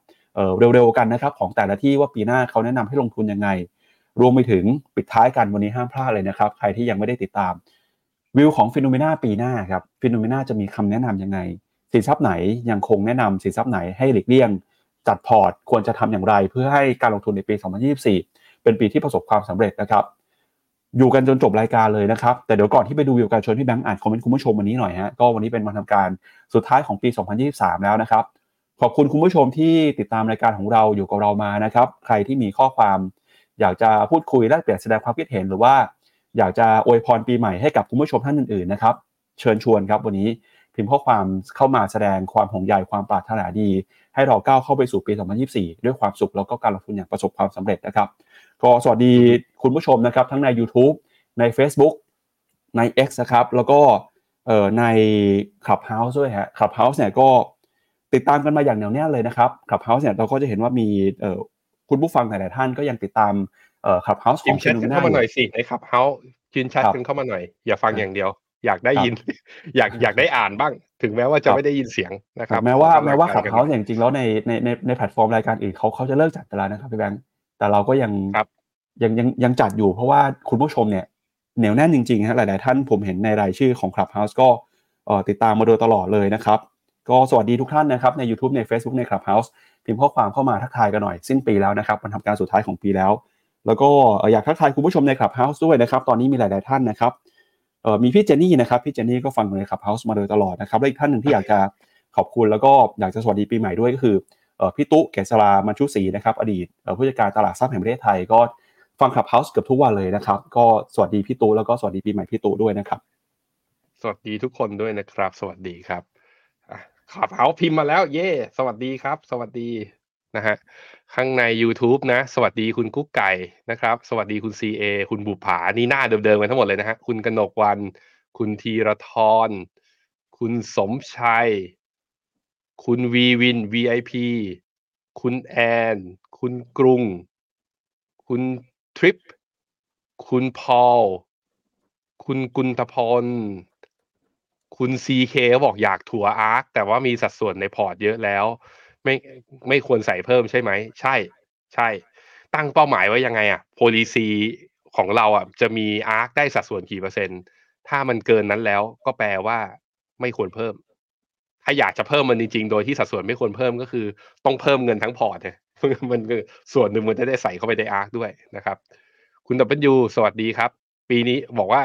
เร็วๆกันนะครับของแต่ละที่ว่าปีหน้าเขาแนะนำให้ลงทุนยังไง รวมไปถึงปิดท้ายกันวันนี้ห้ามพลาดเลยนะครับ ใครที่ยังไม่ได้ติดตาม วิวของ FINNOMENA ปีหน้าครับ FINNOMENA จะมีคำแนะนำยังไง สินทรัพย์ไหนยังคงแนะนำสินทรัพย์ไหนให้หลีกเลี่ยง จัดพอร์ตควรจะทำอย่างไร เพื่อให้การลงทุนในปี 2024 เป็นปีที่ประสบความสำเร็จนะครับ อยู่กันจนจบรายการเลยนะครับ แต่เดี๋ยวก่อนที่ไปดูวิวกชวนพี่แบงค์อ่านคอมเมนต์คุณผู้ชมวันนี้หน่อยฮะก็วันนี้เป็นวันทำการสุดท้ายของปี 2023 แล้วนะครับขอบคุณคุณผู้ชมที่ติดตามรายการของเราอยู่กับเรามานะครับ ใครที่มีข้อความอยากจะพูดคุยแลกเปลี่ยนแสดงความคิดเห็นหรือว่า อยากจะอวยพรปีใหม่ให้กับคุณผู้ชมท่านอื่นๆนะครับ เชิญชวนครับวันนี้พิมพ์ข้อความเข้ามาแสดงความห่วงใยความปรารถนาดี ให้เราก้าวเข้าไปสู่ปี 2024 ด้วยความสุขแล้วก็การลงทุนอย่างประสบความสำเร็จนะครับ ก็สวัสดีคุณผู้ชมนะครับ ทั้งใน YouTube ใน Facebook ใน X นะครับ แล้วก็ใน Clubhouse ด้วยฮะ Clubhouse เนี่ยก็ติดตามกันมาอย่างเหนียวแน่นเลยนะครับ Clubhouse เนี่ยเราก็จะเห็นว่ามีคุณผู้ฟังหลาย ๆ ท่านก็ยังติดตาม เอ่อ Clubhouse ของแชทเข้ามาหน่อยสิใน Clubhouse ยืนแชทกันเข้ามาหน่อย อย่าฟังอย่างเดียว อยากได้ยิน อยากอยากได้อ่านบ้าง ถึงแม้ว่าจะไม่ได้ยินเสียงนะครับแม้ว่าแม้ว่า Clubhouse อย่างจริงแล้วในในในในแพลตฟอร์มรายการอื่นเขาเขาจะเลิกจัดไปแล้วนะครับพี่แบงค์แต่เราก็ยังยังยังยังจัดอยู่เพราะว่าคุณผู้ชมเนี่ยเหนียวแน่นจริงๆฮะหลาย ๆ ท่านผมเห็นในรายชื่อของ Clubhouse ก็ติดตามมาโดยตลอดเลยนะครับ ก็สวัสดีทุกท่านนะครับ ใน YouTube ใน Facebook ใน Clubhouse พิมพ์ข้อความเข้ามาทักทายกันหน่อย สิ้นปีแล้วนะครับวันทำการสุดท้ายของปีแล้ว แล้วก็อยากทักทายคุณผู้ชมใน Clubhouse ด้วยนะครับตอนนี้มีหลาย ๆ ท่านนะครับมีพี่เจนนี่นะครับพี่เจนนี่ก็ฟังใน Clubhouse มาโดยตลอดนะครับและอีกท่านหนึ่งที่อยากจะขอบคุณแล้วก็อยากจะสวัสดีปีใหม่ด้วยก็คือพี่ตุ๊เกศรามัญชุศรีนะครับอดีตผู้จัดการตลาดทรัพย์แห่งประเทศไทยก็ฟัง Clubhouse เกือบทุกวันเลยนะครับ ก็สวัสดีพี่ตุ๊แล้วก็สวัสดีปีใหม่พี่ตุ๊ด้วยนะครับ สวัสดีทุกคนด้วยนะครับ สวัสดีครับขับเฮาพิมพ์มาแล้ว เย่สวัสดีครับ สวัสดีนะฮะ ข้างใน YouTube นะ สวัสดีคุณกุ๊กไก่นะครับ สวัสดีคุณ CA คุณบุผา นี่หน้าเดิมๆกันทั้งหมดเลยนะฮะ คุณกนกวัน คุณธีรทร คุณสมชัย คุณวีวิน VIP คุณแอน คุณกรุง คุณทริป คุณพอล คุณกุลทพลคุณ CK บอกอยากถัว ARK แต่ว่ามีสัดส่วนในพอร์ตเยอะแล้ว ไม่ไม่ควรใส่เพิ่มใช่ไหม ใช่ ใช่ ตั้งเป้าหมายไว้ยังไงอะ policy ของเราอะจะมี ARK ได้สัดส่วนกี่เปอร์เซ็นต์ ถ้ามันเกินนั้นแล้วก็แปลว่าไม่ควรเพิ่ม ถ้าอยากจะเพิ่มมันจริงๆ โดยที่สัดส่วนไม่ควรเพิ่มก็คือ ต้องเพิ่มเงินทั้งพอร์ตเนี่ยมันคือส่วนหนึ่งมันจะได้ใส่เข้าไปในอาร์คด้วยนะครับ คุณดับเบิลยูสวัสดีครับ ปีนี้บอกว่า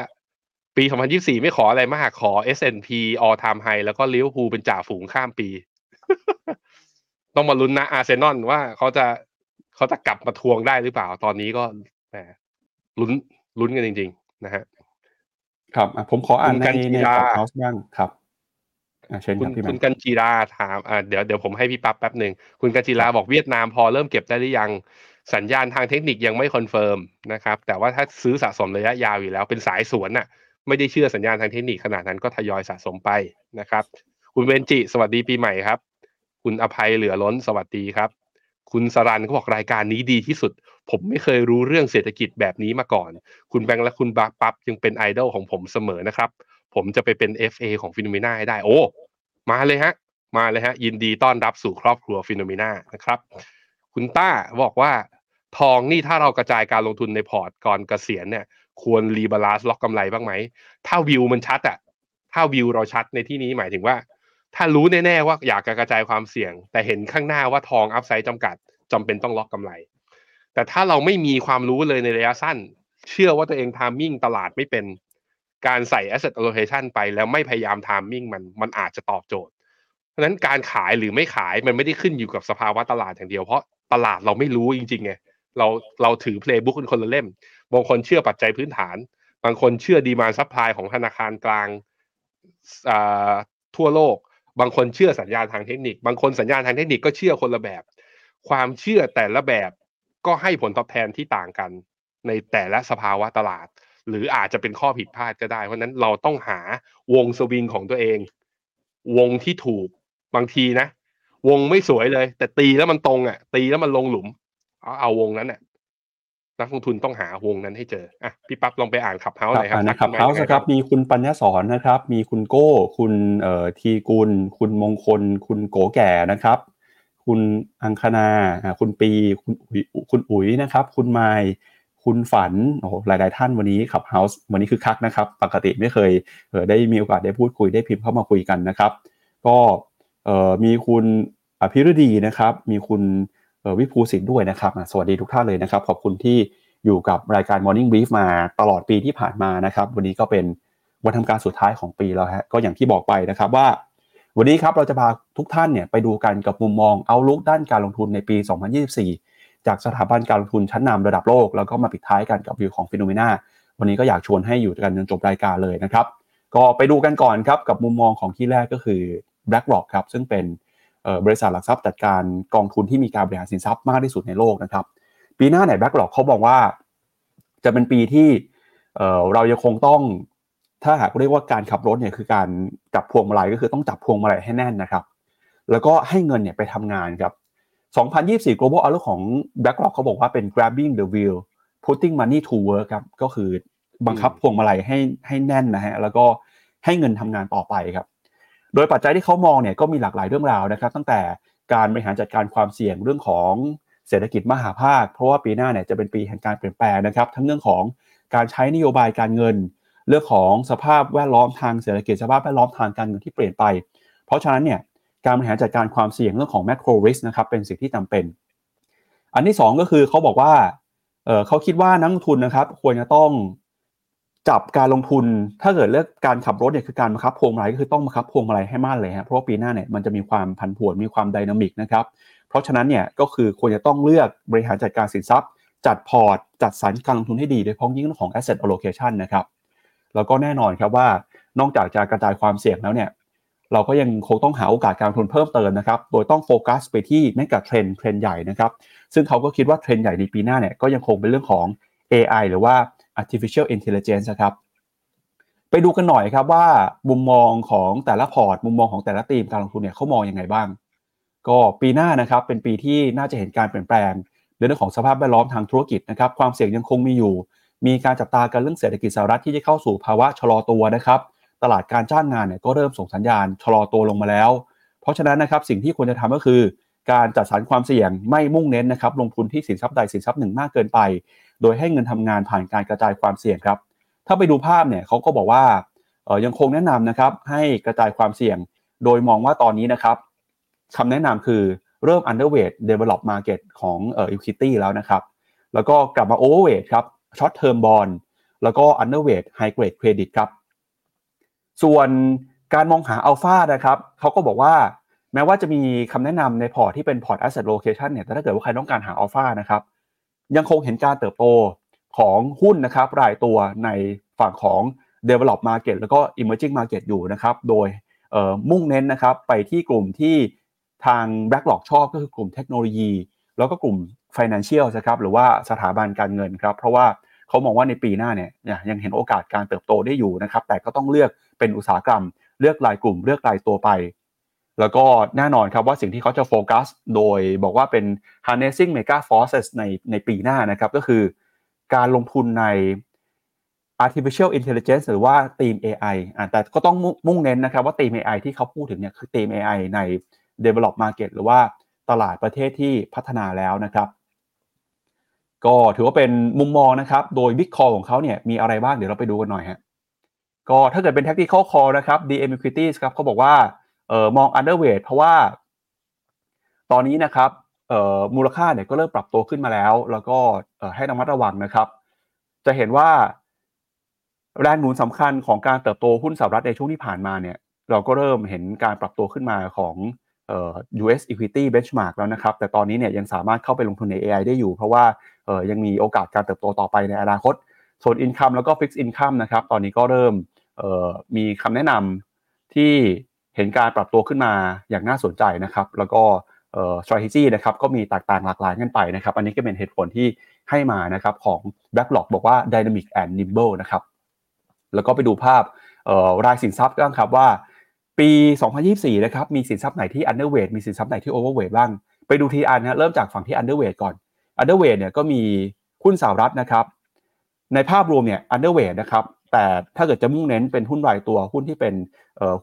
ปี 2024 ไม่ขออะไรมาก ขอ S&P all time high แล้วก็ลิเวอร์พูลเป็นจ่าฝูงข้ามปี ต้องมาลุ้นนะอาร์เซนอลว่าเขาจะเขาจะกลับมาทวงได้หรือเปล่าตอนนี้ก็แหมลุ้นลุ้นกันจริง ๆ นะฮะครับอะผมขออ่านคุณในกันจิในราพอดแคสต์บ้างครับอะเชิญคคุรัณบพี่แมคุณนกันจีราถามอ่าเดี๋ยวเดี๋ยวผมให้พี่ปั๊บแป๊บหนึ่งคุณกันจีราบอกเวียดนามพอเริ่มเก็บได้หรือยังสัญญาณทางเทคนิคยังไม่ confirm นะครับ แต่ว่าถ้าซื้อสะสมระยะยาวอยู่แล้วเป็นสายสวนน่ะ ไม่ได้เชื่อสัญญาณทางเทคนิคขนาดนั้นก็ทยอยสะสมไปนะครับ คุณเวนจิ สวัสดีปีใหม่ครับ คุณอภัยเหลือล้นสวัสดีครับ คุณสรันเขาบอกรายการนี้ดีที่สุด ผมไม่เคยรู้เรื่องเศรษฐกิจแบบนี้มาก่อน คุณแบงค์และคุณบักปั๊บยังเป็นไอดอลของผมเสมอนะครับ ผมจะไปเป็น FA ของ FINNOMENA ให้ได้ โอ้มาเลยฮะ มาเลยฮะ ยินดีต้อนรับสู่ครอบครัว FINNOMENA นะครับ คุณต้าบอกว่าทองนี่ถ้าเรากระจายการลงทุนในพอร์ตก่อนเกษียณเนี่ย ควร rebalance ล็อกกำไรบ้างไหม ถ้าวิวมันชัดอะถ้าวิวเราชัดในที่นี้หมายถึงว่า ถ้ารู้แน่ๆว่าอยากกระจายความเสี่ยง แต่เห็นข้างหน้าว่าทอง upside จำกัดจำเป็นต้องล็อกกำไร แต่ถ้าเราไม่มีความรู้เลยในระยะสั้น เชื่อว่าตัวเอง timing ตลาดไม่เป็นการใส่ asset allocation ไปแล้วไม่พยายาม timing มันมันอาจจะตอบโจทย์ เพราะฉะนั้นการขายหรือไม่ขายมันไม่ได้ขึ้นอยู่กับสภาวะตลาดอย่างเดียวเพราะตลาดเราไม่รู้จริงๆไงเราเราถือ playbook เป็นคนละเล่ม บางคนเชื่อปัจจัยพื้นฐาน บางคนเชื่อ demand supply ของธนาคารกลางอ่าทั่วโลก บางคนเชื่อสัญญาณทางเทคนิค บางคนสัญญาณทางเทคนิคก็เชื่อคนละแบบ ความเชื่อแต่ละแบบก็ให้ผลตอบแทนที่ต่างกัน ในแต่ละสภาวะตลาด หรืออาจจะเป็นข้อผิดพลาดก็ได้ เพราะนั้นเราต้องหาวงสวิงของตัวเอง วงที่ถูกบางทีนะ วงไม่สวยเลย แต่ตีแล้วมันตรงอะ ตีแล้วมันลงหลุม เอาเอาวงนั้นอะ นักลงทุนต้องหาวงนั้นให้เจออะพี่ปั๊บลองไปอ่านขับเฮาส์หน่อยครัอ่าบนะครับทัเฮากมส์ยังไงครับมีคุณปัญญาสอนนะครับ มีคุณโก้ คุณเอ่อทีกุล คุณมงคล คุณโกแก่นะครับ คุณอังคณาอ่าคุณปี คุณอุ๋ยคุณอุ๋ยนะครับ คุณไมค์คุณฝันโอ้โหหลาย ๆ ท่านวันนี้ขับเฮาส์วันนี้คือคักนะครับ ปกติไม่เคยเออได้มีโอกาสได้พูดคุยได้พิมพ์เข้ามาคุยกันนะครับ ก็เอ่อมีคุณอภิรดีนะครับ มีคุณเอ่อ วิภูสิทธิ์ด้วยนะครับ สวัสดีทุกท่านเลยนะครับ ขอบคุณที่อยู่กับรายการ Morning Brief มาตลอดปีที่ผ่านมานะครับ วันนี้ก็เป็นวันทำการสุดท้ายของปีแล้วฮะก็อย่างที่บอกไปนะครับว่า วันนี้ครับเราจะพาทุกท่านเนี่ยไปดูกันกับมุมมองเอาลุกด้านการลงทุนในปี 2024 จากสถาบันการลงทุนชั้นนำระดับโลก แล้วก็มาปิดท้ายกันกับวิวของฟิโนเมนาวันนี้ก็อยากชวนให้อยู่กันจนจบรายการเลยนะครับ ก็ไปดูกันก่อนครับกับมุมมองของที่แรกก็คือ BlackRock ครับซึ่งเป็น บริษัทหลักทรัพย์จัดการกองทุนที่มีการบริหารสินทรัพย์มากที่สุดในโลกนะครับ ปีหน้าไหน BlackRock เขาบอกว่า จะเป็นปีที่เรายังคงต้อง ถ้าหากเรียกว่าการขับรถเนี่ยคือการจับพวงมาลัยก็คือต้องจับพวงมาลัยให้แน่นนะครับ แล้วก็ให้เงินเนี่ยไปทำงานครับ 2024 global outlook ของ BlackRock เขาบอกว่าเป็น grabbing the wheel putting money to work ครับก็คือบังคับพวงมาลัยให้ให้แน่นนะฮะแล้วก็ให้เงินทำงานต่อไปครับ โดยปัจจัยที่เขามองเนี่ยก็มีหลากหลายเรื่องราวนะครับ ตั้งแต่การบริหารจัดการความเสี่ยงเรื่องของเศรษฐกิจมหาภาค เพราะว่าปีหน้าเนี่ยจะเป็นปีแห่งการเปลี่ยนแปลงนะครับ ทั้งเรื่องของการใช้นโยบายการเงิน เรื่องของสภาพแวดล้อมทางเศรษฐกิจสภาพแวดล้อมทางการเงินที่เปลี่ยนไป เพราะฉะนั้นเนี่ยการบริหารจัดการความเสี่ยงเรื่องของ macro risk นะครับเป็นสิ่งที่จำเป็น อันที่สองก็คือเขาบอกว่าเเขาคิดว่านักลงทุนนะครับควรจะต้อง จับการลงทุนถ้าเกิดเลือกการขับรถเนี่ยคือการบังคับพวงมาลัยก็คือต้องบังคับพวงมาลัยให้มั่นเลยฮะเพราะว่าปีหน้าเนี่ยมันจะมีความผันผวนมีความไดนามิกนะครับเพราะฉะนั้นเนี่ยก็คือควรจะต้องเลือกบริหารจัดการสินทรัพย์ จัดพอร์ต จัดสรรการลงทุนให้ดีโดยเฉพาะยิ่งเรื่องของ asset allocation นะครับแล้วก็แน่นอนครับว่านอกจากจะกระจายความเสี่ยงแล้วเนี่ยเราก็ยังคงต้องหาโอกาสการลงทุนเพิ่มเติมนะครับ โดยต้องโฟกัสไปที่ megatrend เทรนด์ใหญ่นะครับ ซึ่งเขาก็คิดว่าเทรนด์ใหญ่ในปีหน้าเนี่ยก็ยังคงเป็นเรื่องของ AI หรือว่า artificial intelligence นะครับ ไปดูกันหน่อยครับว่ามุมมองของแต่ละพอร์ต มุมมองของแต่ละทีมการลงทุนเนี่ยเขามองยังไงบ้าง ก็ปีหน้านะครับเป็นปีที่น่าจะเห็นการเปลี่ยนแปลงเรื่องของสภาพแวดล้อมทางธุรกิจนะครับ ความเสี่ยงยังคงมีอยู่ มีการจับตากันเรื่องเศรษฐกิจสหรัฐที่จะเข้าสู่ภาวะชะลอตัวนะครับ ตลาดการจ้างงานเนี่ยก็เริ่มส่งสัญญาณชะลอตัวลงมาแล้ว เพราะฉะนั้นนะครับสิ่งที่ควรจะทำก็คือ การจัดสรรความเสี่ยงไม่มุ่งเน้นนะครับลงทุนที่สินทรัพย์ใดสินทรัพย์หนึ่งมากเกินไป โดยให้เงินทำงานผ่านการกระจายความเสี่ยงครับ ถ้าไปดูภาพเนี่ยเขาก็บอกว่าเออยังคงแนะนำนะครับให้กระจายความเสี่ยง โดยมองว่าตอนนี้นะครับคำแนะนำคือเริ่ม underweight developed market ของเอ่อ equity แล้วนะครับ แล้วก็กลับมา overweight ครับ short term bond แล้วก็ underweight high grade credit ครับ ส่วนการมองหาอัลฟานะครับเขาก็บอกว่าแม้ว่าจะมีคำแนะนำในพอร์ตที่เป็นพอร์ต asset allocation เนี่ยแต่ถ้าเกิดว่าใครต้องการหาอัลฟานะครับ ยังคงเห็นการเติบโตของหุ้นนะครับรายตัวในฝั่งของ develop market แล้วก็ emerging market อยู่นะครับ โดยมุ่งเน้นนะครับไปที่กลุ่มที่ทาง BlackRock ชอบก็คือกลุ่มเทคโนโลยี แล้วก็กลุ่ม Financial นะครับหรือว่าสถาบันการเงินครับ เพราะว่าเขามองว่าในปีหน้าเนี่ยยังเห็นโอกาสการเติบโตได้อยู่นะครับ แต่ก็ต้องเลือกเป็นอุตสาหกรรม เลือกรายกลุ่มเลือกรายตัวไป แล้วก็แน่นอนครับว่าสิ่งที่เขาจะโฟกัส โดยบอกว่าเป็น harnessing mega forces ในในปีหน้านะครับ ก็คือการลงทุนใน artificial intelligence หรือว่าทีม AI อ่าแต่ก็ต้องมุ่งเน้นนะครับว่าทีม AI ที่เขาพูดถึงเนี่ยคือทีม AI ใน develop market หรือว่าตลาดประเทศที่พัฒนาแล้วนะครับ ก็ถือว่าเป็นมุมมองนะครับ โดย Big Call ของเขาเนี่ยมีอะไรบ้างเดี๋ยวเราไปดูกันหน่อยฮะก็ถ้าเกิดเป็น tactical call นะครับ DM equities ครับเขาบอกว่า เอ่อมอง underweight เพราะว่า ตอนนี้นะครับเอ่อมูลค่าเนี่ยก็เริ่มปรับตัวขึ้นมาแล้ว แล้วก็ให้ระมัดระวังนะครับ จะเห็นว่าแรงหนุนสำคัญของการเติบโตหุ้นสหรัฐในช่วงที่ผ่านมาเนี่ยเราก็เริ่มเห็นการปรับตัวขึ้นมาของ US equity benchmark แล้วนะครับ แต่ตอนนี้เนี่ยยังสามารถเข้าไปลงทุนใน AI ได้อยู่ เพราะว่ายังมีโอกาสการเติบโตต่อไปในอนาคตส่วน income แล้วก็ fixed income นะครับ ตอนนี้ก็เริ่มมีคำแนะนำที่ เห็นการปรับตัวขึ้นมาอย่างน่าสนใจนะครับ แล้วก็ strategy นะครับก็มีแตกต่างหลากหลายกันไปนะครับ อันนี้ก็เป็นเหตุผลที่ให้มานะครับของ BlackRock บอกว่า dynamic and nimble นะครับ แล้วก็ไปดูภาพรายสินทรัพย์กันครับว่า ปี 2024 นะครับมีสินทรัพย์ไหนที่ underweight มีสินทรัพย์ไหนที่ overweight บ้าง ไปดูทีอันนะเริ่มจากฝั่งที่ underweight ก่อน underweight เนี่ยก็มีหุ้นสหรัฐนะครับ ในภาพรวมเนี่ย underweight นะครับ แต่ถ้าเกิดจะมุ่งเน้นเป็นหุ้นรายตัวหุ้นที่เป็น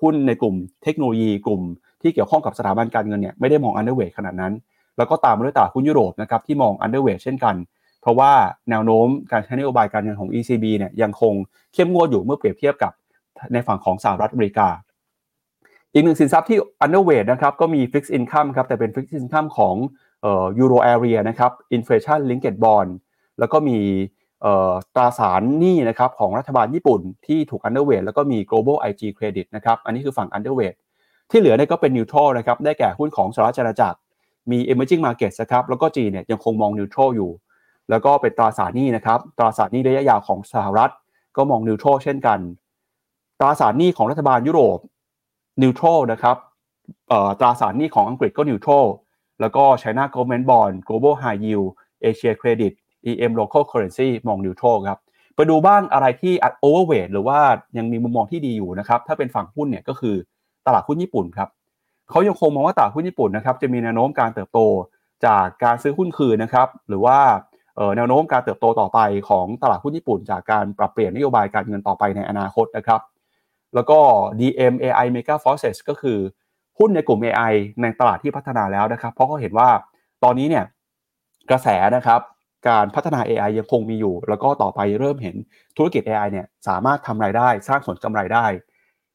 หุ้นในกลุ่มเทคโนโลยีกลุ่ม ที่เกี่ยวข้องกับสถาบันการเงินเนี่ยไม่ได้มอง underweight ขนาดนั้น แล้วก็ตามมาด้วยตลาดหุ้นยุโรปนะครับที่มอง underweight เช่นกัน เพราะว่าแนวโน้มการใช้นโยบายการเงินของ ECB เนี่ยยังคงเข้มงวดอยู่เมื่อเปรียบเทียบกับในฝั่งของสหรัฐอเมริกา อีกหนึ่งสินทรัพย์ที่ underweight นะครับก็มี fixed income ครับแต่เป็น fixed income ของเอ่อ euro area นะครับ inflation linked bond แล้วก็มี ตราสารหนี้นะครับของรัฐบาลญี่ปุ่นที่ถูก underweight แล้วก็มี global IG credit นะครับ อันนี้คือฝั่ง underweight ที่เหลือเนี่ยก็เป็น neutral นะครับ ได้แก่หุ้นของสหรัฐอาณาจักร มี emerging markets นะครับ แล้วก็จีนเนี่ยยังคงมอง neutral อยู่ แล้วก็เป็นตราสารหนี้นะครับ ตราสารหนี้ระยะยาวของสหรัฐก็มอง neutral เช่นกัน ตราสารหนี้ของรัฐบาลยุโรป neutral นะครับตราสารหนี้ของอังกฤษก็ neutral แล้วก็ China Government Bond Global High Yield Asia Credit EM Local Currency มอง neutral ครับไปดูบ้างอะไรที่ overweight หรือว่ายังมีมุมมองที่ดีอยู่นะครับ ถ้าเป็นฝั่งหุ้นเนี่ยก็คือตลาดหุ้นญี่ปุ่นครับเขายังคงมองว่าตลาดหุ้นญี่ปุ่นนะครับจะมีแนวโน้มการเติบโตจากการซื้อหุ้นคืนนะครับหรือว่าแนวโน้มการเติบโตต่อไปของตลาดหุ้นญี่ปุ่น จากการปรับเปลี่ยนนโยบายการเงินต่อไปในอนาคตนะครับ แล้วก็ DM AI Mega Forces ก็คือหุ้นในกลุ่ม AI ในตลาดที่พัฒนาแล้วนะครับ เพราะเขาเห็นว่าตอนนี้เนี่ยกระแสนะครับ การพัฒนา AI ยังคงมีอยู่ แล้วก็ต่อไปเริ่มเห็นธุรกิจ AI เนี่ยสามารถทำรายได้สร้างผลกำไรได้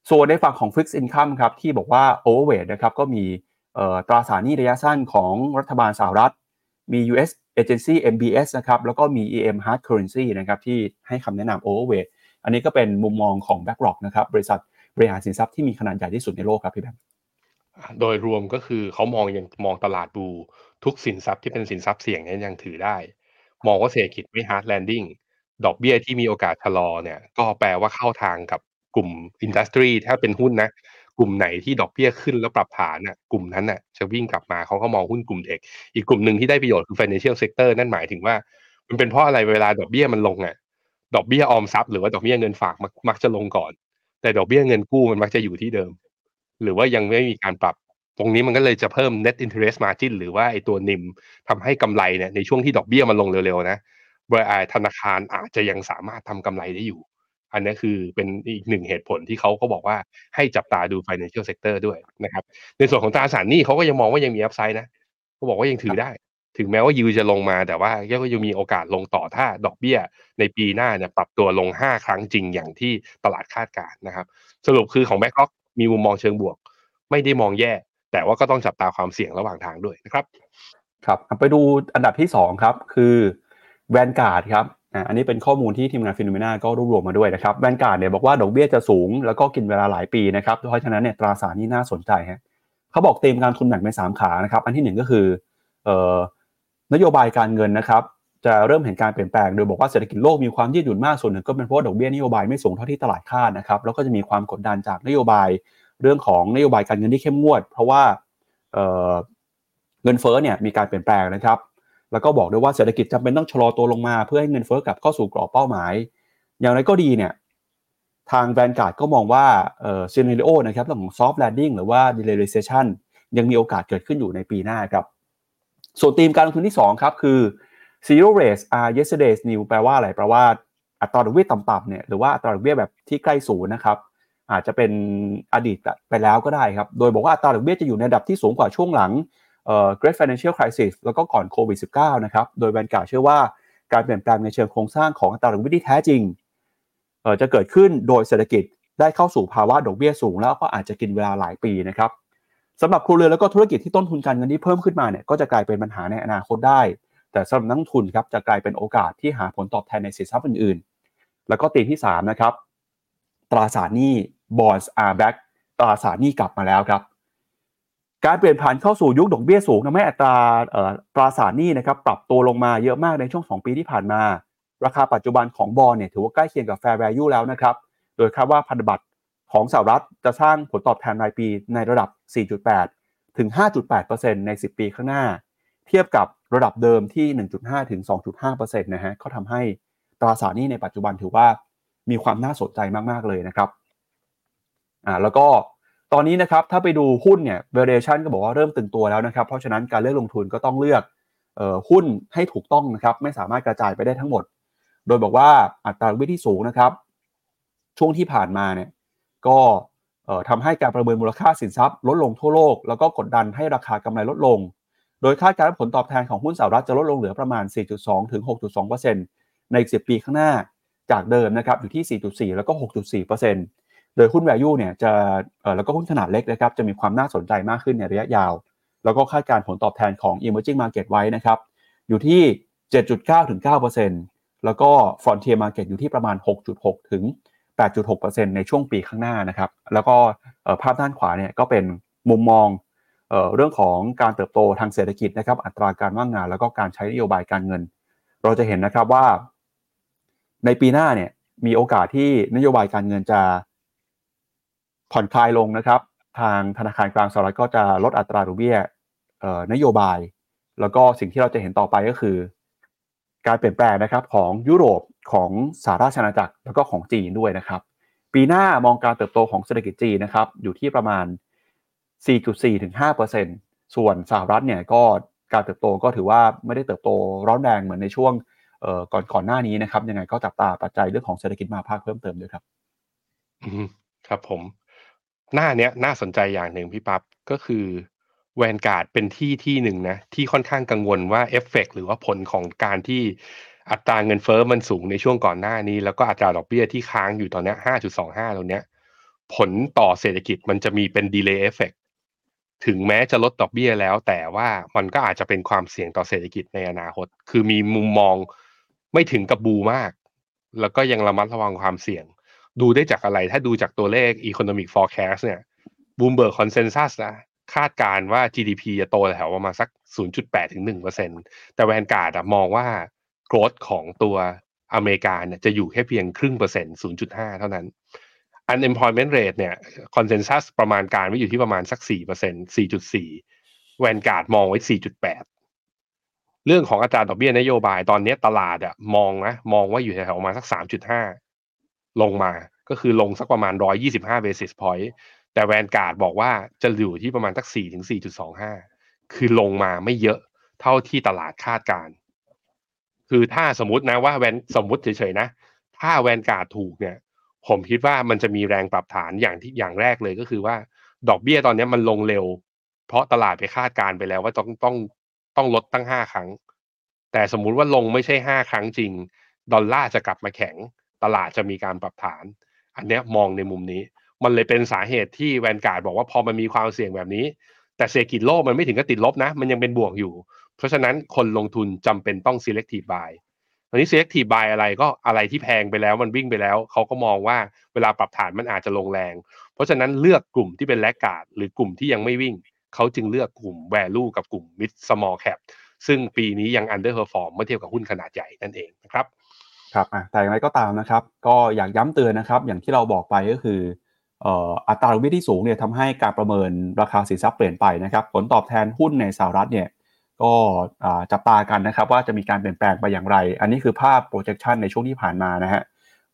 ส่วนในฝั่งของ Fixed Income ครับที่บอกว่า Overweight นะครับก็มีตราสารหนี้ระยะสั้นของรัฐบาลสหรัฐ มี US Agency MBS นะครับแล้วก็มี EM Hard Currency นะครับที่ให้คำแนะนำ Overweight อันนี้ก็เป็นมุมมองของ BlackRock นะครับบริษัทบริหารสินทรัพย์ที่มีขนาดใหญ่ที่สุดในโลกครับพี่แบงค์โดยรวมก็คือเขามองยังมองตลาดบูทุกสินทรัพย์ที่เป็นสินทรัพย์เสี่ยงนี้ยังถือได้ มองว่าเศรษฐกิจไม่ hard landing ดอกเบี้ยที่มีโอกาสชะลอเนี่ย ก็แปลว่าเข้าทางกับกลุ่มอินดัสทรีถ้าเป็นหุ้นนะกลุ่มไหนที่ดอกเบี้ยขึ้นแล้วปรับฐานน่ะกลุ่มนั้นน่ะจะวิ่งกลับมาเขาก็มองหุ้นกลุ่มเทคอีกกลุ่มหนึ่งที่ได้ประโยชน์คือ financial sector นั่นหมายถึงว่า มันเป็นเพราะอะไรเวลาดอกเบี้ยมันลงอะดอกเบี้ยออมทรัพย์หรือว่าดอกเบี้ยเงินฝากมักมักจะลงก่อน แต่ดอกเบี้ยเงินกู้มันมักจะอยู่ที่เดิม หรือว่ายังไม่มีการปรับ ตรงนี้มันก็เลยจะเพิ่ม net interest margin หรือว่าไอตัวนิมทำให้กำไรเนี่ยในช่วงที่ดอกเบี้ยมันลงเร็วๆนะบริษัทธนาคารอาจจะยังสามารถทำกำไรได้อยู่ อันนี้คือเป็นอีกหนึ่งเหตุผลที่เขาก็บอกว่าให้จับตาดู financial sector ด้วยนะครับ ในส่วนของตราสารหนี้เขาก็ยังมองว่ายังมี upside นะเขาบอกว่ายังถือได้ ถึงแม้ว่ายูจะลงมาแต่ว่าก็ยังมีโอกาสลงต่อถ้าดอกเบี้ย ในปีหน้าเนี่ยปรับตัวลง 5 ครั้งจริงอย่างที่ตลาดคาดการณ์นะครับ สรุปคือของแบ k ็อกมีมุมมองเชิงบวก ไม่ได้มองแย่ แต่ว่าก็ต้องจับตาความเสี่ยงระหว่างทางด้วยนะครับ ครับไปดูอันดับที่ 2 ครับ คือแวนการ์ดครับอันนี้เป็นข้อมูลที่ทีมงานฟิโนเมนาก็รวบรวมมาด้วยนะครับแวนการ์ดเนี่ยบอกว่าดอกเบี้ยจะสูง แล้วก็กินเวลาหลายปีนะครับเพราะฉะนั้นเนี่ยตราสารนี้น่าสนใจฮะเขาบอกเต็มการทุนแบ่งเป็นสามขานะครับ อันที่หนึ่งก็คือเอ่อนโยบายการเงินนะครับ จะเริ่มเห็นการเปลี่ยนแปลง โดยบอกว่าเศรษฐกิจโลกมีความยืดหยุ่นมากส่วนหนึ่งก็เป็นเพราะดอกเบี้ยนโยบายไม่สูงเท่าที่ตลาดคาดนะครับแล้วก็จะมีความกดดันจากนโยบาย เรื่องของนโยบายการเงินที่เข้มงวด เพราะว่าเเงินเฟ้อเนี่ยมีการเปลี่ยนแปลงนะครับ แล้วก็บอกด้วยว่าเศรษฐกิจจำเป็นต้องชะลอตัวลงมา เพื่อให้เงินเฟ้อกลับเข้าสู่กรอบเป้าหมาย อย่างไรก็ดีเนี่ยทาง Vanguard ก็มองว่า scenario นะครับเรื่องของ soft landing หรือว่า delay recession ยังมีโอกาสเกิดขึ้นอยู่ในปีหน้าครับ ส่วนธีมการลงทุนที่ 2 ครับ คือ zero rates are yesterday's news แปลว่าอะไรแปลว่าอัตราดอกเบี้ยต่ำๆเนี่ยหรือว่าอัตราดอกเบี้ยแบบที่ใกล้ศูนย์นะครับ อาจจะเป็นอดีตไปแล้วก็ได้ครับ โดยบอกว่าอัตราดอกเบี้ยจะอยู่ในระดับที่สูงกว่าช่วงหลังเอ่อ Great Financial Crisis แล้วก็ก่อนโควิด -19 นะครับ โดย Vanguard เชื่อว่าการเปลี่ยนแปลงในเชิงโครงสร้างของอัตราดอกเบี้ยที่แท้จริงเอ่อจะเกิดขึ้นโดยเศรษฐกิจได้เข้าสู่ภาวะดอกเบี้ยสูง แล้วก็อาจจะกินเวลาหลายปีนะครับสำหรับครัวเรือนแล้วก็ธุรกิจที่ต้นทุนการเงินที่เพิ่มขึ้นมาเนี่ยก็จะกลายเป็นปัญหาในอนาคตได้ แต่สำหรับนักทุนครับจะกลายเป็นโอกาสที่หาผลตอบแทนในสินทรัพย์อื่น ๆ แล้วก็ตีที่3นะครับ ตราสารหนี้ bonds are back ตราสารหนี้กลับมาแล้วครับ การเปลี่ยนผ่านเข้าสู่ยุคดอกเบี้ยสูงทำให้อัตราตราสารหนี้นะครับปรับตัวลงมาเยอะมากในช่วง 2 ปีที่ผ่านมา ราคาปัจจุบันของบอลเนี่ยถือว่าใกล้เคียงกับ fair value แล้วนะครับ โดยคาดว่าพันธบัตรของสหรัฐจะสร้างผลตอบแทนรายปีในระดับ 4.8 ถึง 5.8%ใน 10 ปีข้างหน้า เทียบกับระดับเดิมที่ 1.5 ถึง 2.5%นะฮะก็ทำให้ตราสารหนี้ในปัจจุบันถือว่า มีความน่าสนใจมากๆเลยนะครับอ่าแล้วก็ตอนนี้นะครับถ้าไปดูหุ้นเนี่ย valuation ก็บอกว่าเริ่มตึงตัวแล้วนะครับ เพราะฉะนั้นการเลือกลงทุนก็ต้องเลือกเอ่อหุ้นให้ถูกต้องนะครับ ไม่สามารถกระจายไปได้ทั้งหมด โดยบอกว่าอัตราวิที่สูงนะครับ ช่วงที่ผ่านมาเนี่ยก็ทำให้การประเมินมูลค่าสินทรัพย์ลดลงทั่วโลก แล้วก็กดดันให้ราคากำไรลดลง โดยคาดการณ์ผลตอบแทนของหุ้นสหรัฐจะลดลงเหลือประมาณ 4.2 ถึง 6.2%ใน 10 ปีข้างหน้า จากเดิมนะครับอยู่ที่ 4.4 แล้วก็ 6.4%โดยหุ้น value เนี่ยจะแล้วก็หุ้นขนาดเล็กนะครับจะมีความน่าสนใจมากขึ้นในระยะยาว แล้วก็คาดการผลตอบแทนของ emerging market ไว้นะครับอยู่ที่ 7.9ถึง9%แล้วก็ frontier market อยู่ที่ประมาณ 6.6 ถึง 8.6%ในช่วงปีข้างหน้านะครับแล้วก็ภาพด้านขวาเนี่ยก็เป็นมุมมองเออเรื่องของการเติบโตทางเศรษฐกิจนะครับอัตราการว่างงาน แล้วก็การใช้นโยบายการเงิน เราจะเห็นนะครับว่า ในปีหน้าเนี่ยมีโอกาสที่นโยบายการเงินจะผ่อนคลายลงนะครับ ทางธนาคารกลางสหรัฐก็จะลดอัตราดอกเบี้ยนโยบาย แล้วก็สิ่งที่เราจะเห็นต่อไปก็คือ การเปลี่ยนแปลงนะครับของยุโรปของสหราชอาณาจักรแล้วก็ของจีนด้วยนะครับ ปีหน้ามองการเติบโตของเศรษฐกิจจีนนะครับอยู่ที่ประมาณ 4.4ถึง5%ส่วนสหรัฐเนี่ยก็การเติบโตก็ถือว่าไม่ได้เติบโตร้อนแรงเหมือนในช่วง ก่อนก่อนหน้านี้นะครับ ยังไงก็จับตาปัจจัยเรื่องของเศรษฐกิจมหภาคเพิ่มเติมด้วยครับครับผม หน้าเนี้ยน่าสนใจอย่างหนึ่งพี่ปั๊บก็คือ Vanguard เป็นที่ที่หนึ่งนะ ที่ค่อนข้างกังวลว่าเอฟเฟกหรือว่าผลของการที่อัตราเงินเฟ้อมันสูงในช่วงก่อนหน้านี้ แล้วก็อัตราดอกเบี้ยที่ค้างอยู่ตอนนี้ห้าจุดสองห้าตรงเนี้ย ผลต่อเศรษฐกิจมันจะมีเป็น delay effect ถึงแม้จะลดดอกเบี้ยแล้ว แต่ว่ามันก็อาจจะเป็นความเสี่ยงต่อเศรษฐกิจในอนาคต คือมีมุมมอง ไม่ถึงกับ bull มาก แล้วก็ยังระมัดระวังความเสี่ยง ดูได้จากอะไร ถ้าดูจากตัวเลข Economic Forecast เนี่ย Bloomberg consensus นะคาดการณ์ว่า GDP จะโตแถวประมาณสัก 0.8 ถึง 1%แต่ Vanguard มองว่า growth ของตัวอเมริกาเนี่ยจะอยู่แค่เพียงครึ่งเปอร์เซ็นต์ 0.5 เท่านั้น unemployment rate เนี่ย consensus ประมาณการไว้อยู่ที่ประมาณสัก4%เปอร์เซ็นต์4.4 Vanguard มองไว้ 4.8 เรื่องของอัตราดอกเบี้ยนโยบายตอนนี้ตลาดอะมองนะมองว่าอยู่แถวๆประมาณสัก3.5ลงมาก็คือลงสักประมาณ125 basis point แต่แวนการ์ดบอกว่าจะอยู่ที่ประมาณสัก4ถึง4.25คือลงมาไม่เยอะเท่าที่ตลาดคาดการคือถ้าสมมตินะว่าแวนสมมติเฉยๆนะ ถ้าแวนการ์ดถูกเนี่ย ผมคิดว่ามันจะมีแรงปรับฐานอย่างที่อย่างแรกเลยก็คือว่า ดอกเบี้ยตอนนี้มันลงเร็ว เพราะตลาดไปคาดการไปแล้วว่าต้องต้อง ต้องลดตั้งห้าครั้ง แต่สมมุติว่าลงไม่ใช่ห้าครั้งจริง ดอลลาร์จะกลับมาแข็ง ตลาดจะมีการปรับฐาน อันเนี้ยมองในมุมนี้ มันเลยเป็นสาเหตุที่แวนการ์ดบอกว่าพอมันมีความเสี่ยงแบบนี้ แต่เศรษฐกิจโลกมันไม่ถึงกับติดลบนะ มันยังเป็นบวกอยู่ เพราะฉะนั้นคนลงทุนจำเป็นต้อง selective buy ตอนนี้ selective buy อะไรก็อะไรที่แพงไปแล้วมันวิ่งไปแล้ว เขาก็มองว่าเวลาปรับฐานมันอาจจะลงแรง เพราะฉะนั้นเลือกกลุ่มที่เป็นแลกการ์ดหรือกลุ่มที่ยังไม่วิ่ง เขาจึงเลือกกลุ่ม value กับกลุ่ม mid small cap ซึ่งปีนี้ยัง underperform เมื่อเทียบกับหุ้นขนาดใหญ่นั่นเองนะครับครับแต่อย่างไรก็ตามนะครับ ก็อยากย้ำเตือนนะครับ อย่างที่เราบอกไปก็คืออัตราดอกเบี้ยที่สูงเนี่ยทำให้การประเมินราคาสินทรัพย์เปลี่ยนไปนะครับ ผลตอบแทนหุ้นในสหรัฐเนี่ยก็จับตากันนะครับ ว่าจะมีการเปลี่ยนแปลงไปอย่างไร อันนี้คือภาพ projection ในช่วงที่ผ่านมานะฮะ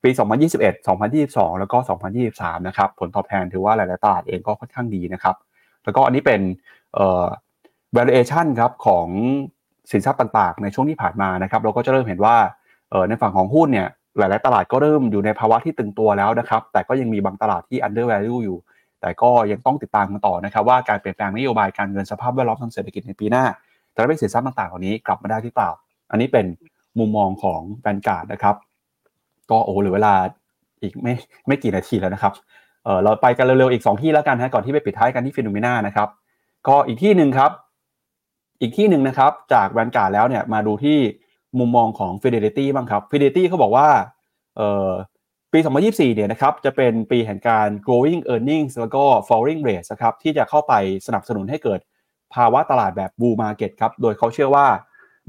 ปี 2021 2022 แล้วก็ 2023 นะครับ ผลตอบแทนถือว่าหลาย ๆ ตลาดเองก็ค่อนข้างดีนะครับ แล้วก็อันนี้เป็น valuation ครับของสินทรัพย์ต่างๆ ในช่วงที่ผ่านมานะครับ เราก็จะเริ่มเห็นว่าในฝั่งของหุ้นเนี่ยหลายๆตลาดก็เริ่มอยู่ในภาวะที่ตึงตัวแล้วนะครับ แต่ก็ยังมีบางตลาดที่ under value อยู่ แต่ก็ยังต้องติดตามกันต่อนะครับ ว่าการเปลี่ยนแปลงนโยบายการเงินสภาพแวดล้อมทางเศรษฐกิจในปีหน้าจะได้เป็นสินทรัพย์ต่างๆเหล่านี้กลับมาได้ที่เปล่า อันนี้เป็นมุมมองของแบนการ์ดนะครับ ก็โอ้เหลือเวลาอีกไม่ไม่กี่นาทีแล้วนะครับ เออเราไปกันเร็วๆอีก 2 ที่แล้วกันฮะก่อนที่ไปปิดท้ายกันที่ฟิโนเมนานะครับก็อีกที่หนึ่งครับ อีกที่หนึ่งนะครับ จากแวนการ์ดแล้วเนี่ยมาดูที่มุมมองของ Fidelity บ้างครับ Fidelity เขาบอกว่าเอ่อปี 2024 เนี่ยนะครับจะเป็นปีแห่งการ growing earnings แล้วก็ falling rates นะครับที่จะเข้าไปสนับสนุนให้เกิดภาวะตลาดแบบ bull market ครับโดยเขาเชื่อว่า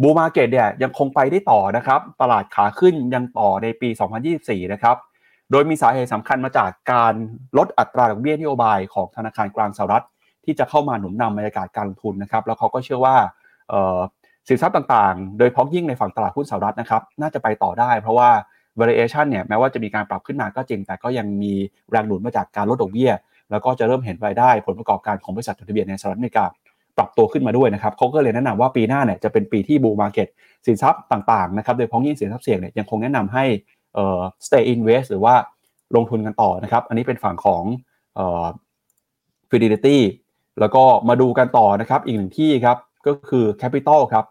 bull market เนี่ยยังคงไปได้ต่อนะครับตลาดขาขึ้นยังต่อในปี 2024 นะครับ โดยมีสาเหตุสำคัญมาจากการลดอัตราดอกเบี้ยนโยบายของธนาคารกลางสหรัฐ ที่จะเข้ามาหนุนนำบรรยากาศการลงทุนนะครับ แล้วเขาก็เชื่อว่าสินทรัพย์ต่างๆ โดยเฉพาะยิ่งในฝั่งตลาดหุ้นสหรัฐนะครับ น่าจะไปต่อได้ เพราะว่า variation เนี่ยแม้ว่าจะมีการปรับขึ้นมาก็จริง แต่ก็ยังมีแรงหนุนมาจากการลดดอกเบี้ย แล้วก็จะเริ่มเห็นรายได้ผลประกอบการของบริษัทจดทะเบียนในสหรัฐอเมริกาปรับตัวขึ้นมาด้วยนะครับเขาก็เลยแนะนำว่าปีหน้าเนี่ยจะเป็นปีที่บูมมาร์เก็ตสินทรัพย์ต่างๆนะครับโดยเฉพาะยิ่งสินทรัพย์เสี่ยงเนี่ยยังคงแนะนำให้ เอ่อ stay invest หรือว่าลงทุนกันต่อนะครับ อันนี้เป็นฝั่งของเอ่อ fidelity แล้วก็มาดูกันต่อนะครับ อีกหนึ่งที่ครับ ก็คือ capital ครับ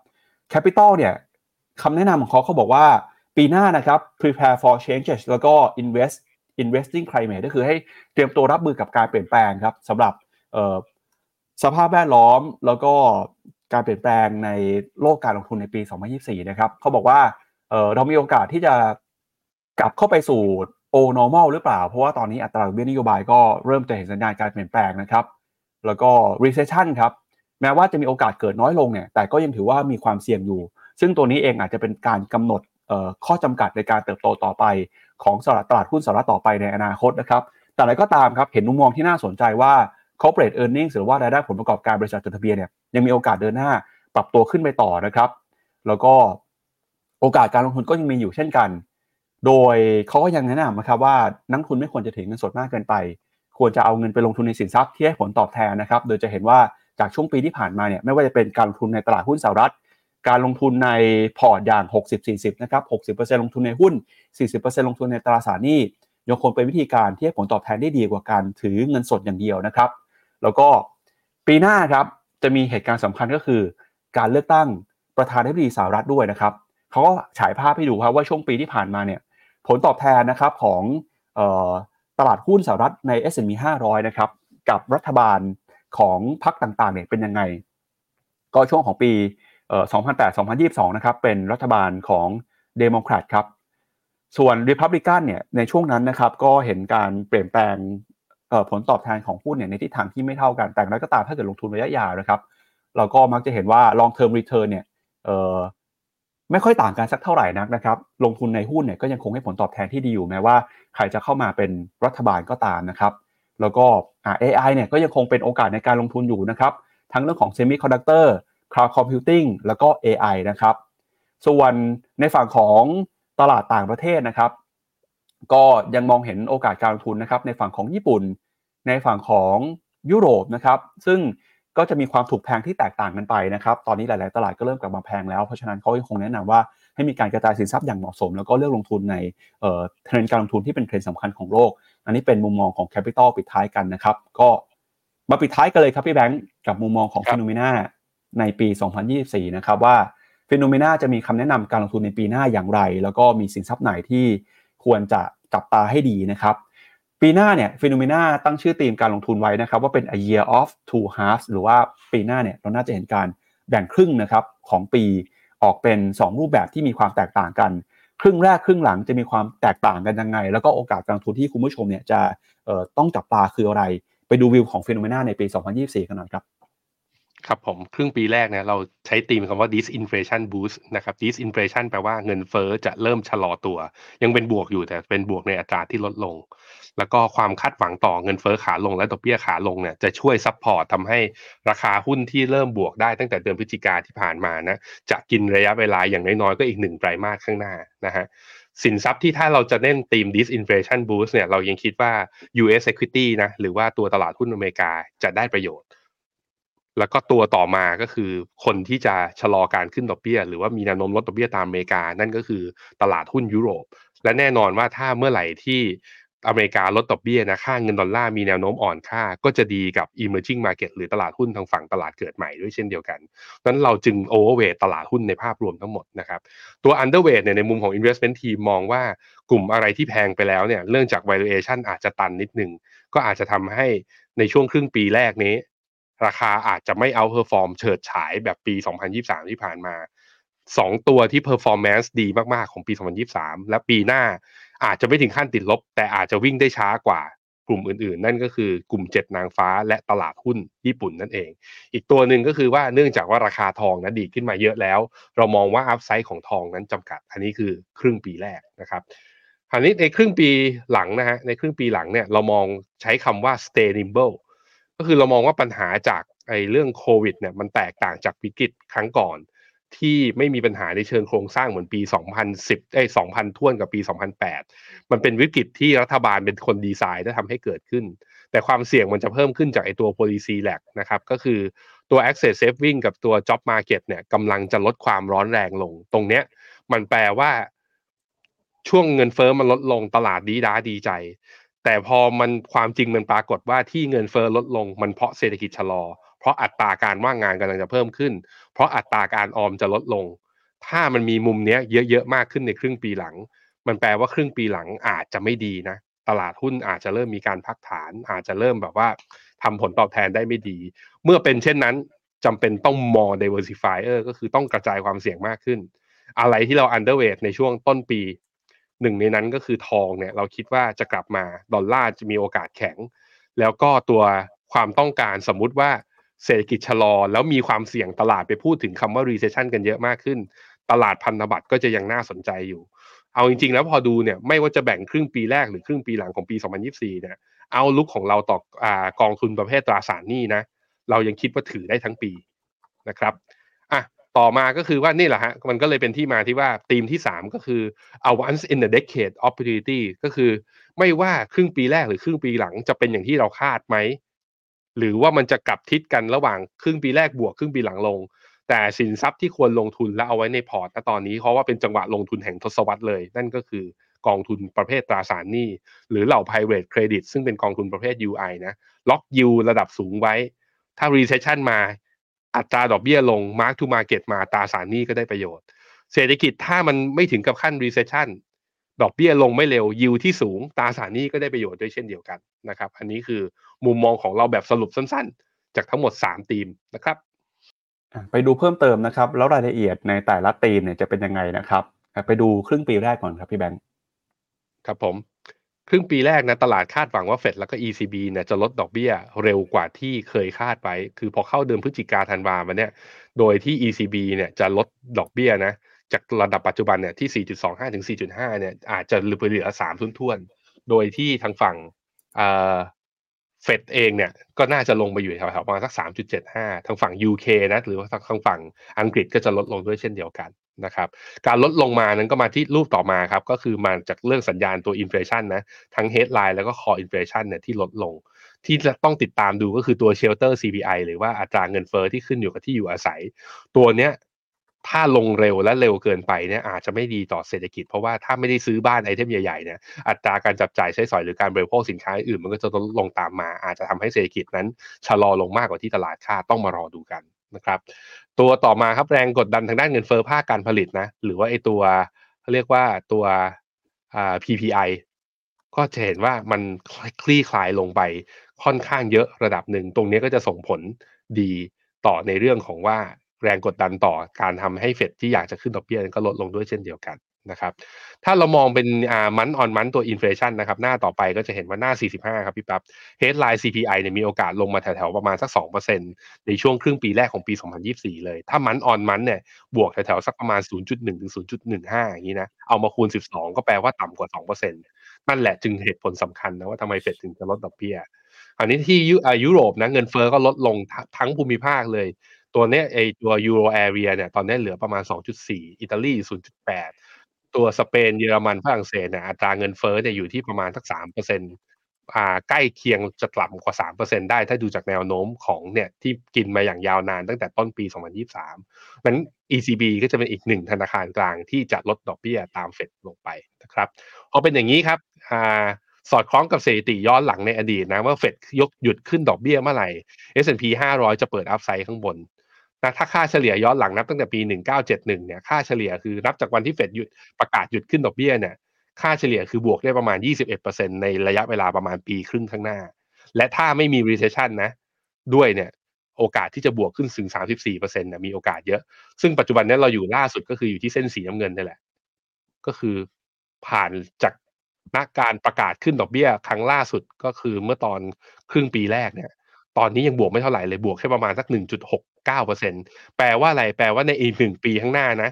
capital เนี่ยคำแนะนำของเขาเขาบอกว่าปีหน้านะครับ prepare for changes แล้วก็ invest investing climate ก็คือให้เตรียมตัวรับมือกับการเปลี่ยนแปลงครับสำหรับสภาพแวดล้อมแล้วก็การเปลี่ยนแปลงในโลกการลงทุนในปี 2024 นะครับเขาบอกว่าเเรามีโอกาสที่จะ กลับเข้าไปสู่ o normal หรือเปล่า เพราะว่าตอนนี้อัตราดอกเบี้ยนโยบายก็เริ่มจะเห็นสัญญาณการเปลี่ยนแปลงนะครับ แล้วก็ recession ครับ แม้ว่าจะมีโอกาสเกิดน้อยลงเนี่ย แต่ก็ยังถือว่ามีความเสี่ยงอยู่ ซึ่งตัวนี้เองอาจจะเป็นการกำหนดข้อจำกัดในการเติบโตต่อไป ของตลาดตลาดหุ้นสหรัฐต่อไปในอนาคตนะครับ แต่อะไรก็ตามครับ เห็นมุมมองที่น่าสนใจว่า corporate earnings หรือว่ารายได้ผลประกอบการบริษัทจดทะเบียนเนี่ย ยังมีโอกาสเดินหน้าปรับตัวขึ้นไปต่อนะครับ แล้วก็โอกาสการลงทุนก็ยังมีอยู่เช่นกัน โดยเขาก็ยังแนะนำนะครับว่านักทุนไม่ควรจะถือเงินสดมากเกินไป ควรจะเอาเงินไปลงทุนในสินทรัพย์ที่ให้ผลตอบแทนนะครับ โดยจะเห็นว่าจากช่วงปีที่ผ่านมาเนี่ยไม่ว่าจะเป็นการลงทุนในตลาดหุ้นสหรัฐ การลงทุนในพอร์ตอย่าง 60-40 นะครับ 60%ลงทุนในหุ้น 40%ลงทุนในตราสารหนี้ยังคงเป็นวิธีการที่ให้ผลตอบแทนได้ดีกว่าการถือเงินสดอย่างเดียวนะครับ แล้วก็ปีหน้าครับจะมีเหตุการณ์สำคัญก็คือ การเลือกตั้งประธานาธิบดีสหรัฐด้วยนะครับเขาก็ฉายภาพให้ดูครับว่าช่วงปีที่ผ่านมาเนี่ย ผลตอบแทนนะครับของออตลาดหุ้นสหรัฐใน S&P 500 นะครับ กับรัฐบาลของพรรคต่างๆเนี่ยเป็นยังไง ก็ช่วงของปี 2008-2022 นะครับ เป็นรัฐบาลของเดโมแครตครับ ส่วน Republican เนี่ยในช่วงนั้นนะครับ ก็เห็นการเปลี่ยนแปลงผลตอบแทนของหุ้นเนี่ยในทิศทางที่ไม่เท่ากัน แต่แล้วก็ตามถ้าเกิดลงทุนระยะยาวนะครับ เราก็มักจะเห็นว่า long term return เนี่ย ไม่ค่อยต่างกันสักเท่าไหร่นักนะครับ ลงทุนในหุ้นเนี่ยก็ยังคงให้ผลตอบแทนที่ดีอยู่แม้ว่าใครจะเข้ามาเป็นรัฐบาลก็ตามนะครับ แล้วก็ AI เนี่ยก็ยังคงเป็นโอกาสในการลงทุนอยู่นะครับ ทั้งเรื่องของ Semiconductor Cloud Computing แล้วก็ AI นะครับ ส่วนในฝั่งของตลาดต่างประเทศนะครับ ก็ยังมองเห็นโอกาสการลงทุนนะครับในฝั่งของญี่ปุ่น ในฝั่งของยุโรปนะครับ ซึ่ง ก็จะมีความถูกแพงที่แตกต่างกันไปนะครับ ตอนนี้หลาย ๆ ตลาดก็เริ่มกลับมาแพงแล้ว เพราะฉะนั้นเขาคงแนะนำว่าให้มีการกระจายสินทรัพย์อย่างเหมาะสม แล้วก็เลือกลงทุนในเทรนด์การลงทุนที่เป็นเทรนด์สำคัญของโลก อันนี้เป็นมุมมองของ Capital ปิดท้ายกันนะครับ ก็มาปิดท้ายกันเลยครับพี่แบงค์กับมุมมองของ FINNOMENA ในปี 2024 นะครับว่า FINNOMENA จะมีคำแนะนำการลงทุนในปีหน้าอย่างไร แล้วก็มีสินทรัพย์ไหนที่ควรจะจับตาให้ดีนะครับ ปีหน้าเนี่ย FINNOMENA ตั้งชื่อธีมการลงทุนไว้นะครับว่าเป็น a year of two halves หรือว่าปีหน้าเนี่ยเราน่าจะเห็นการแบ่งครึ่งนะครับของปีออกเป็น 2 รูปแบบที่มีความแตกต่างกัน ครึ่งแรกครึ่งหลังจะมีความแตกต่างกันยังไง แล้วก็โอกาสการลงทุนที่คุณผู้ชมเนี่ยจะต้องจับตาคืออะไร ไปดูวิวของ FINNOMENA ในปี 2024 กันหน่อยครับ ครับผมครึ่งปีแรกเนี่ยเราใช้ธีมคำว่า disinflation boost นะครับ disinflation แปลว่าเงินเฟ้อจะเริ่มชะลอตัว ยังเป็นบวกอยู่แต่เป็นบวกในอัตราที่ลดลง แล้วก็ความคาดหวังต่อเงินเฟ้อขาลงและดอกเบี้ยขาลงเนี่ยจะช่วย support ทำให้ราคาหุ้นที่เริ่มบวกได้ตั้งแต่เดือนพฤศจิกาที่ผ่านมานะจะกินระยะเวลาอย่างน้อยๆก็อีกหนึ่งไตรมาสข้างหน้านะฮะสินทรัพย์ที่ถ้าเราจะเน้นธีม disinflation boost เนี่ยเรายังคิดว่า US equity นะหรือว่าตัวตลาดหุ้นอเมริกาจะได้ประโยชน์ แล้วก็ตัวต่อมาก็คือคนที่จะชะลอการขึ้นดอกเบี้ย หรือว่ามีแนวโน้มลดดอกเบี้ยตามอเมริกา นั่นก็คือตลาดหุ้นยุโรป และแน่นอนว่าถ้าเมื่อไหร่ที่อเมริกาลดดอกเบี้ยนะค่าเงินดอลลาร์มีแนวโน้มอ่อนค่า ก็จะดีกับ emerging market หรือตลาดหุ้นทางฝั่งตลาดเกิดใหม่ด้วยเช่นเดียวกันนั้นเราจึง overweight ตลาดหุ้นในภาพรวมทั้งหมดนะครับตัว underweight เนี่ยในมุมของ investment team มองว่ากลุ่มอะไรที่แพงไปแล้วเนี่ยเรื่องจาก valuation อาจจะตันนิดนึงก็อาจจะทำให้ในช่วงครึ่งปีแรกนี้ ราคาอาจจะไม่ outperform เฉิดฉายแบบปี 2023 ที่ผ่านมา2ตัวที่ performance ดีมากๆของปี 2023 และปีหน้าอาจจะไม่ถึงขั้นติดลบ แต่อาจจะวิ่งได้ช้ากว่ากลุ่มอื่นๆ นั่นก็คือกลุ่ม7นางฟ้าและตลาดหุ้นญี่ปุ่นนั่นเอง อีกตัวหนึ่งก็คือว่าเนื่องจากว่าราคาทองนั้นดีขึ้นมาเยอะแล้ว เรามองว่าอัพไซด์ของทองนั้นจำกัด อันนี้คือครึ่งปีแรกนะครับอันนี้ในครึ่งปีหลังนะฮะในครึ่งปีหลังเนี่ยเรามองใช้คำว่า stay nimble ก็คือเรามองว่าปัญหาจากไอ้เรื่องโควิดเนี่ยมันแตกต่างจากวิกฤตครั้งก่อน ที่ไม่มีปัญหาในเชิงโครงสร้างเหมือนปี 2010ไอ้2000ท่วนกับปี 2008 มันเป็นวิกฤตที่รัฐบาลเป็นคนดีไซน์และทำให้เกิดขึ้น แต่ความเสี่ยงมันจะเพิ่มขึ้นจากไอ้ตัว policy lag นะครับ ก็คือตัว access saving กับตัว job market เนี่ยกำลังจะลดความร้อนแรงลง ตรงเนี้ยมันแปลว่าช่วงเงินเฟอ้อมันลดลงตลาดดีด้าดีใจ แต่พอมันความจริงมันปรากฏว่าที่เงินเฟอ้อลดลงมันเพราะเศรษฐกิจชะลอ เพราะอัตราการว่างงานกำลังจะเพิ่มขึ้น เพราะอัตราการออมจะลดลง ถ้ามันมีมุมเนี้ยเยอะๆมากขึ้นในครึ่งปีหลัง มันแปลว่าครึ่งปีหลังอาจจะไม่ดีนะ ตลาดหุ้นอาจจะเริ่มมีการพักฐาน อาจจะเริ่มแบบว่าทำผลตอบแทนได้ไม่ดี เมื่อเป็นเช่นนั้นจำเป็นต้อง more diversifier ก็คือต้องกระจายความเสี่ยงมากขึ้น อะไรที่เรา underweight ในช่วงต้นปี หนึ่งในนั้นก็คือทองเนี่ยเราคิดว่าจะกลับมาดอลลาร์จะมีโอกาสแข็ง แล้วก็ตัวความต้องการสมมุติว่าเศรษฐกิจชะลอ แล้วมีความเสี่ยงตลาดไปพูดถึงคำว่า recession กันเยอะมากขึ้น ตลาดพันธบัตรก็จะยังน่าสนใจอยู่ เอาจริง ๆ แล้วพอดูเนี่ยไม่ว่าจะแบ่งครึ่งปีแรกหรือครึ่งปีหลังของปี 2024 เนี่ยเอาลุกของเราต่ออกองทุนประเภทตราสารหนี้นะเรายังคิดว่าถือได้ทั้งปีนะครับ ต่อมาก็คือว่านี่แหละฮะมันก็เลยเป็นที่มาที่ว่าธีมที่ 3 ก็คือ a once in a decade opportunity ก็คือไม่ว่าครึ่งปีแรกหรือครึ่งปีหลังจะเป็นอย่างที่เราคาดไหม หรือว่ามันจะกลับทิศกันระหว่างครึ่งปีแรกบวกครึ่งปีหลังลง แต่สินทรัพย์ที่ควรลงทุนและเอาไว้ในพอร์ตณตอนนี้เพราะว่าเป็นจังหวะลงทุนแห่งทศวรรษเลย นั่นก็คือกองทุนประเภทตราสารหนี้ หรือเหล่า private credit ซึ่งเป็นกองทุนประเภท UI นะล็อกยูระดับสูงไว้ ถ้า recession มา อัตราดอกเบี้ยลง mark to market มาตราสารหนี้ก็ได้ประโยชน์ เศรษฐกิจถ้ามันไม่ถึงกับขั้น recession ดอกเบี้ยลงไม่เร็วยิวที่สูงตราสารหนี้ก็ได้ประโยชน์ด้วยเช่นเดียวกันนะครับ อันนี้คือมุมมองของเราแบบสรุปสั้นๆ จากทั้งหมด 3 ธีมนะครับไปดูเพิ่มเติมนะครับ แล้วรายละเอียดในแต่ละธีมเนี่ยจะเป็นยังไงนะครับ ไปดูครึ่งปีแรกก่อนครับพี่แบงค์ครับผม ครึ่งปีแรกนะตลาดคาดหวังว่าเฟดแล้วก็ ECB เนี่ยจะลดดอกเบี้ยเร็วกว่าที่เคยคาดไว้ คือพอเข้าเดือนพฤศจิกาธันวามาเนี่ย โดยที่ ECB เนี่ยจะลดดอกเบี้ยนะจากระดับปัจจุบันเนี่ยที่ 4.25 ถึง 4.5 เนี่ยอาจจะเหลือ 3 ทุนทวน โดยที่ทางฝั่งเฟดเองเนี่ยก็น่าจะลงมาอยู่แถวๆประมาณสัก 3.75 ทางฝั่ง UK นะหรือว่าทางฝั่งอังกฤษก็จะลดลงด้วยเช่นเดียวกัน นะครับการลดลงมานั้นก็มาที่รูปต่อมาครับก็คือมาจากเรื่องสัญญาณตัวอินฟลชันนะทั้ง headline แล้วก็ core inflation เนี่ยที่ลดลง ที่จะต้องติดตามดูก็คือตัว shelter CPI หรือว่าอัตราเงินเฟอ้อที่ขึ้นอยู่กับที่อยู่อาศัย ตัวเนี้ยถ้าลงเร็วและเร็วเกินไปเนี่ยอาจจะไม่ดีต่อเศรษฐกิจ เพราะว่าถ้าไม่ได้ซื้อบ้านไอเทมใหญ่ๆเนี่ยอัตราการจับจ่ายใช้สอยหรือการบริโภคสินค้าอื่นมันก็จะลดลงตามมา อาจจะทำให้เศรษฐกิจนั้นชะลอลงมากกว่าที่ตลาดคาดต้องมารอดูกัน นะครับ ตัวต่อมาครับแรงกดดันทางด้านเงินเฟ้อภาคการผลิตนะ หรือว่าไอตัวเขาเรียกว่าตัวอ่า PPI ก็จะเห็นว่ามันคลี่คลายลงไปค่อนข้างเยอะระดับหนึ่ง ตรงนี้ก็จะส่งผลดีต่อในเรื่องของว่าแรงกดดันต่อการทำให้เฟดที่อยากจะขึ้นดอกเบี้ยก็ลดลงด้วยเช่นเดียวกัน นะครับ ถ้าเรามองเป็นอ่า month on month ตัว inflation นะครับ หน้าต่อไปก็จะเห็นว่าหน้า 45 ครับพี่ปั๊บ headline CPI เนี่ยมีโอกาสลงมาแถวๆ ประมาณสัก 2%ในช่วงครึ่งปีแรกของปี 2024 เลย ถ้า month on month เนี่ยบวกแถวๆ สักประมาณ 0.1 ถึง 0.15 อย่างนี้นะ เอามาคูณ 12 ก็แปลว่าต่ำกว่า 2%นั่นแหละจึงเหตุผลสำคัญนะว่าทำไมเฟดถึงจะลดดอกเบี้ยอันนี้ที่ยุโรปนะเงินเฟ้อก็ลดลงทั้งภูมิภาคเลย ตัวเนี้ยไอตัวยูโรแอเรียเนี่ยตอนนี้เหลือประมาณ 2.4 อิตาลี 0.8 ตัวสเปนเยอรมันฝรั่งเศสเนี่ยอัตราเงินเฟ้อเนี่ยอยู่ที่ประมาณสัก3%อ่าใกล้เคียงจะต่ำกว่า3%ได้ถ้าดูจากแนวโน้มของเนี่ยที่กินมาอย่างยาวนานตั้งแต่ต้นปี2023นั้น ECB ก็จะเป็นอีกหนึ่งธนาคารกลางที่จะลดดอกเบี้ยตามเฟดลงไปนะครับพอเป็นอย่างนี้ครับอ่าสอดคล้องกับสถิติย้อนหลังในอดีตนะว่าเฟดยกหยุดขึ้นดอกเบี้ยเมื่อไหร่ S&P 500 จะเปิดอัพไซด์ข้างบน นะถ้าค่าเฉลี่ยย้อนหลังนับตั้งแต่ปี 1971 เนี่ยค่าเฉลี่ยคือนับจากวันที่เฟดหยุดประกาศหยุดขึ้นดอกเบี้ยเนี่ยค่าเฉลี่ยคือบวกได้ประมาณ 21%ในระยะเวลาประมาณปีครึ่งข้างหน้า และถ้าไม่มี recession นะ ด้วยเนี่ยโอกาสที่จะบวกขึ้นถึง 34%เนะมีโอกาสเยอะ ซึ่งปัจจุบันนี้เราอยู่ล่าสุดก็คืออยู่ที่เส้นสีน้ำเงินนี่แหละ ก็คือผ่านจากนักการประกาศขึ้นดอกเบี้ย ครั้งล่าสุดก็คือเมื่อตอนครึ่งปีแรกเนี่ย ตอนนี้ยังบวกไม่เท่าไหร่เลยบวกแค่ประมาณสัก 1.69%แปลว่าอะไร แปลว่าในอีกหนึ่งปีข้างหน้านะ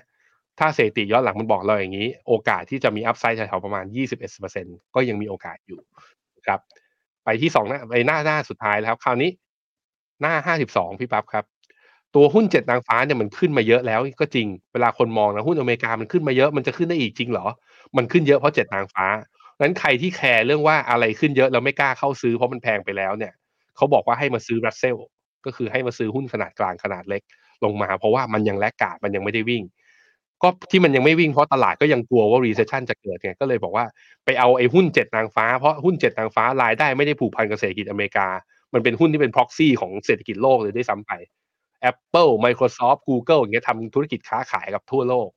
ถ้าเศรษฐีย้อนหลังมันบอกเราอย่างนี้ โอกาสที่จะมีอัพไซด์แถวๆประมาณ 21%ก็ยังมีโอกาสอยู่ครับ ไปที่สองหน้าไปหน้าหน้าสุดท้ายแล้วครับ คราวนี้ หน้า 52 พี่ปั๊บครับ ตัวหุ้นเจ็ดนางฟ้าเนี่ยมันขึ้นมาเยอะแล้วก็จริง เวลาคนมองนะหุ้นอเมริกามันขึ้นมาเยอะมันจะขึ้นได้อีกจริงเหรอ มันขึ้นเยอะเพราะเจ็ดนางฟ้านั้นใครที่แคร์เรื่องว่าอะไรขึ้นเยอะแล้วไม่กล้าเข้าซื้อเพราะมันแพงไปแล้วเนี่ยเขาบอกว่าให้มาซื้อรัสเซล ก็คือให้มาซื้อหุ้นขนาดกลางขนาดเล็กลงมา เพราะว่ามันยังแลกกาดมันยังไม่ได้วิ่ง ก็ที่มันยังไม่วิ่งเพราะตลาดก็ยังกลัวว่า recession จะเกิดไงก็เลยบอกว่าไปเอาไอ้หุ้นเจ็ดนางฟ้าเพราะหุ้นเจ็ดนางฟ้ารายได้ไม่ได้ผูกพันกับเศรษฐกิจอเมริกา มันเป็นหุ้นที่เป็น proxy ของเศรษฐกิจโลกเลยด้วยซ้ำไป Apple Microsoft Google อย่างเงี้ยทำธุรกิจค้าขายกับทั่วโลก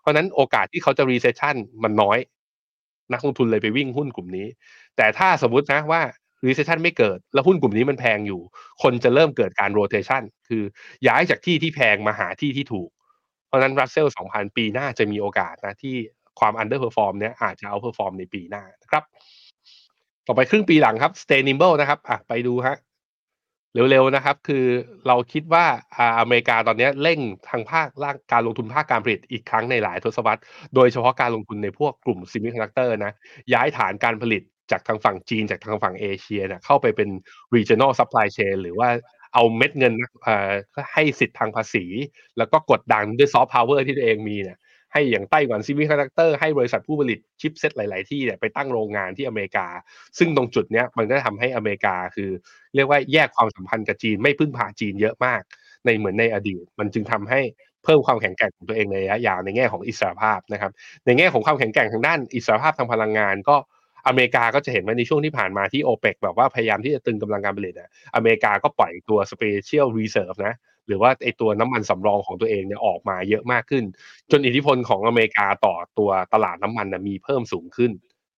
เพราะนั้นโอกาสที่เขาจะ recession มันน้อย นักลงทุนเลยไปวิ่งหุ้นกลุ่มนี้ แต่ถ้าสมมตินะว่า recession ไม่เกิด แล้วหุ้นกลุ่มนี้มันแพงอยู่ คนจะเริ่มเกิดการ rotation คือย้ายจากที่ที่แพงมาหาที่ที่ถูก เพราะนั้น Russell 2,000ปีหน้าจะมีโอกาสนะที่ความ underperform เนี้ยอาจจะ outperform ในปีหน้านะครับ ต่อไปครึ่งปีหลังครับ sustainable นะครับอะไปดูฮะเร็วๆนะครับ คือเราคิดว่าอ่าอเมริกาตอนนี้เร่งทางภาคล่างการลงทุนภาคการผลิตอีกครั้งในหลายทศวรรษ โดยเฉพาะการลงทุนในพวกกลุ่ม semiconductor นะย้ายฐานการผลิต จากทางฝั่งจีนจากทางฝั่งเอเชียเนี่ยเข้าไปเป็น regional supply chain หรือว่าเอาเม็ดเงินให้สิทธิ์ทางภาษี แล้วก็กดดันด้วยซอฟต์พาวเวอร์ที่ตัวเองมีเนี่ยให้อย่าง Taiwan Semiconductor ให้บริษัทผู้ผลิต chipset หลาย ๆ ที่เนี่ยไปตั้งโรงงานที่อเมริกา ซึ่งตรงจุดเนี้ยมันก็ทำให้อเมริกาคือ เรียกว่าแยกความสัมพันธ์กับจีนไม่พึ่งพาจีนเยอะมาก ในเหมือนในอดีต มันจึงทำให้เพิ่มความแข็งแกร่งของตัวเองในระยะยาวในแง่ของอิสรภาพนะครับในแง่ของความแข็งแกร่งทางด้านอิสรภาพทางพลังงานก็ อเมริกาก็จะเห็นว่าในช่วงที่ผ่านมาที่โอเปกแบบว่าพยายามที่จะตึงกำลังการผลิตอะอเมริกาก็ปล่อยตัว special reserve นะหรือว่าไอตัวน้ำมันสำรองของตัวเองเนี่ยออกมาเยอะมากขึ้น จนอิทธิพลของอเมริกาต่อตัวตลาดน้ำมันนะมีเพิ่มสูงขึ้น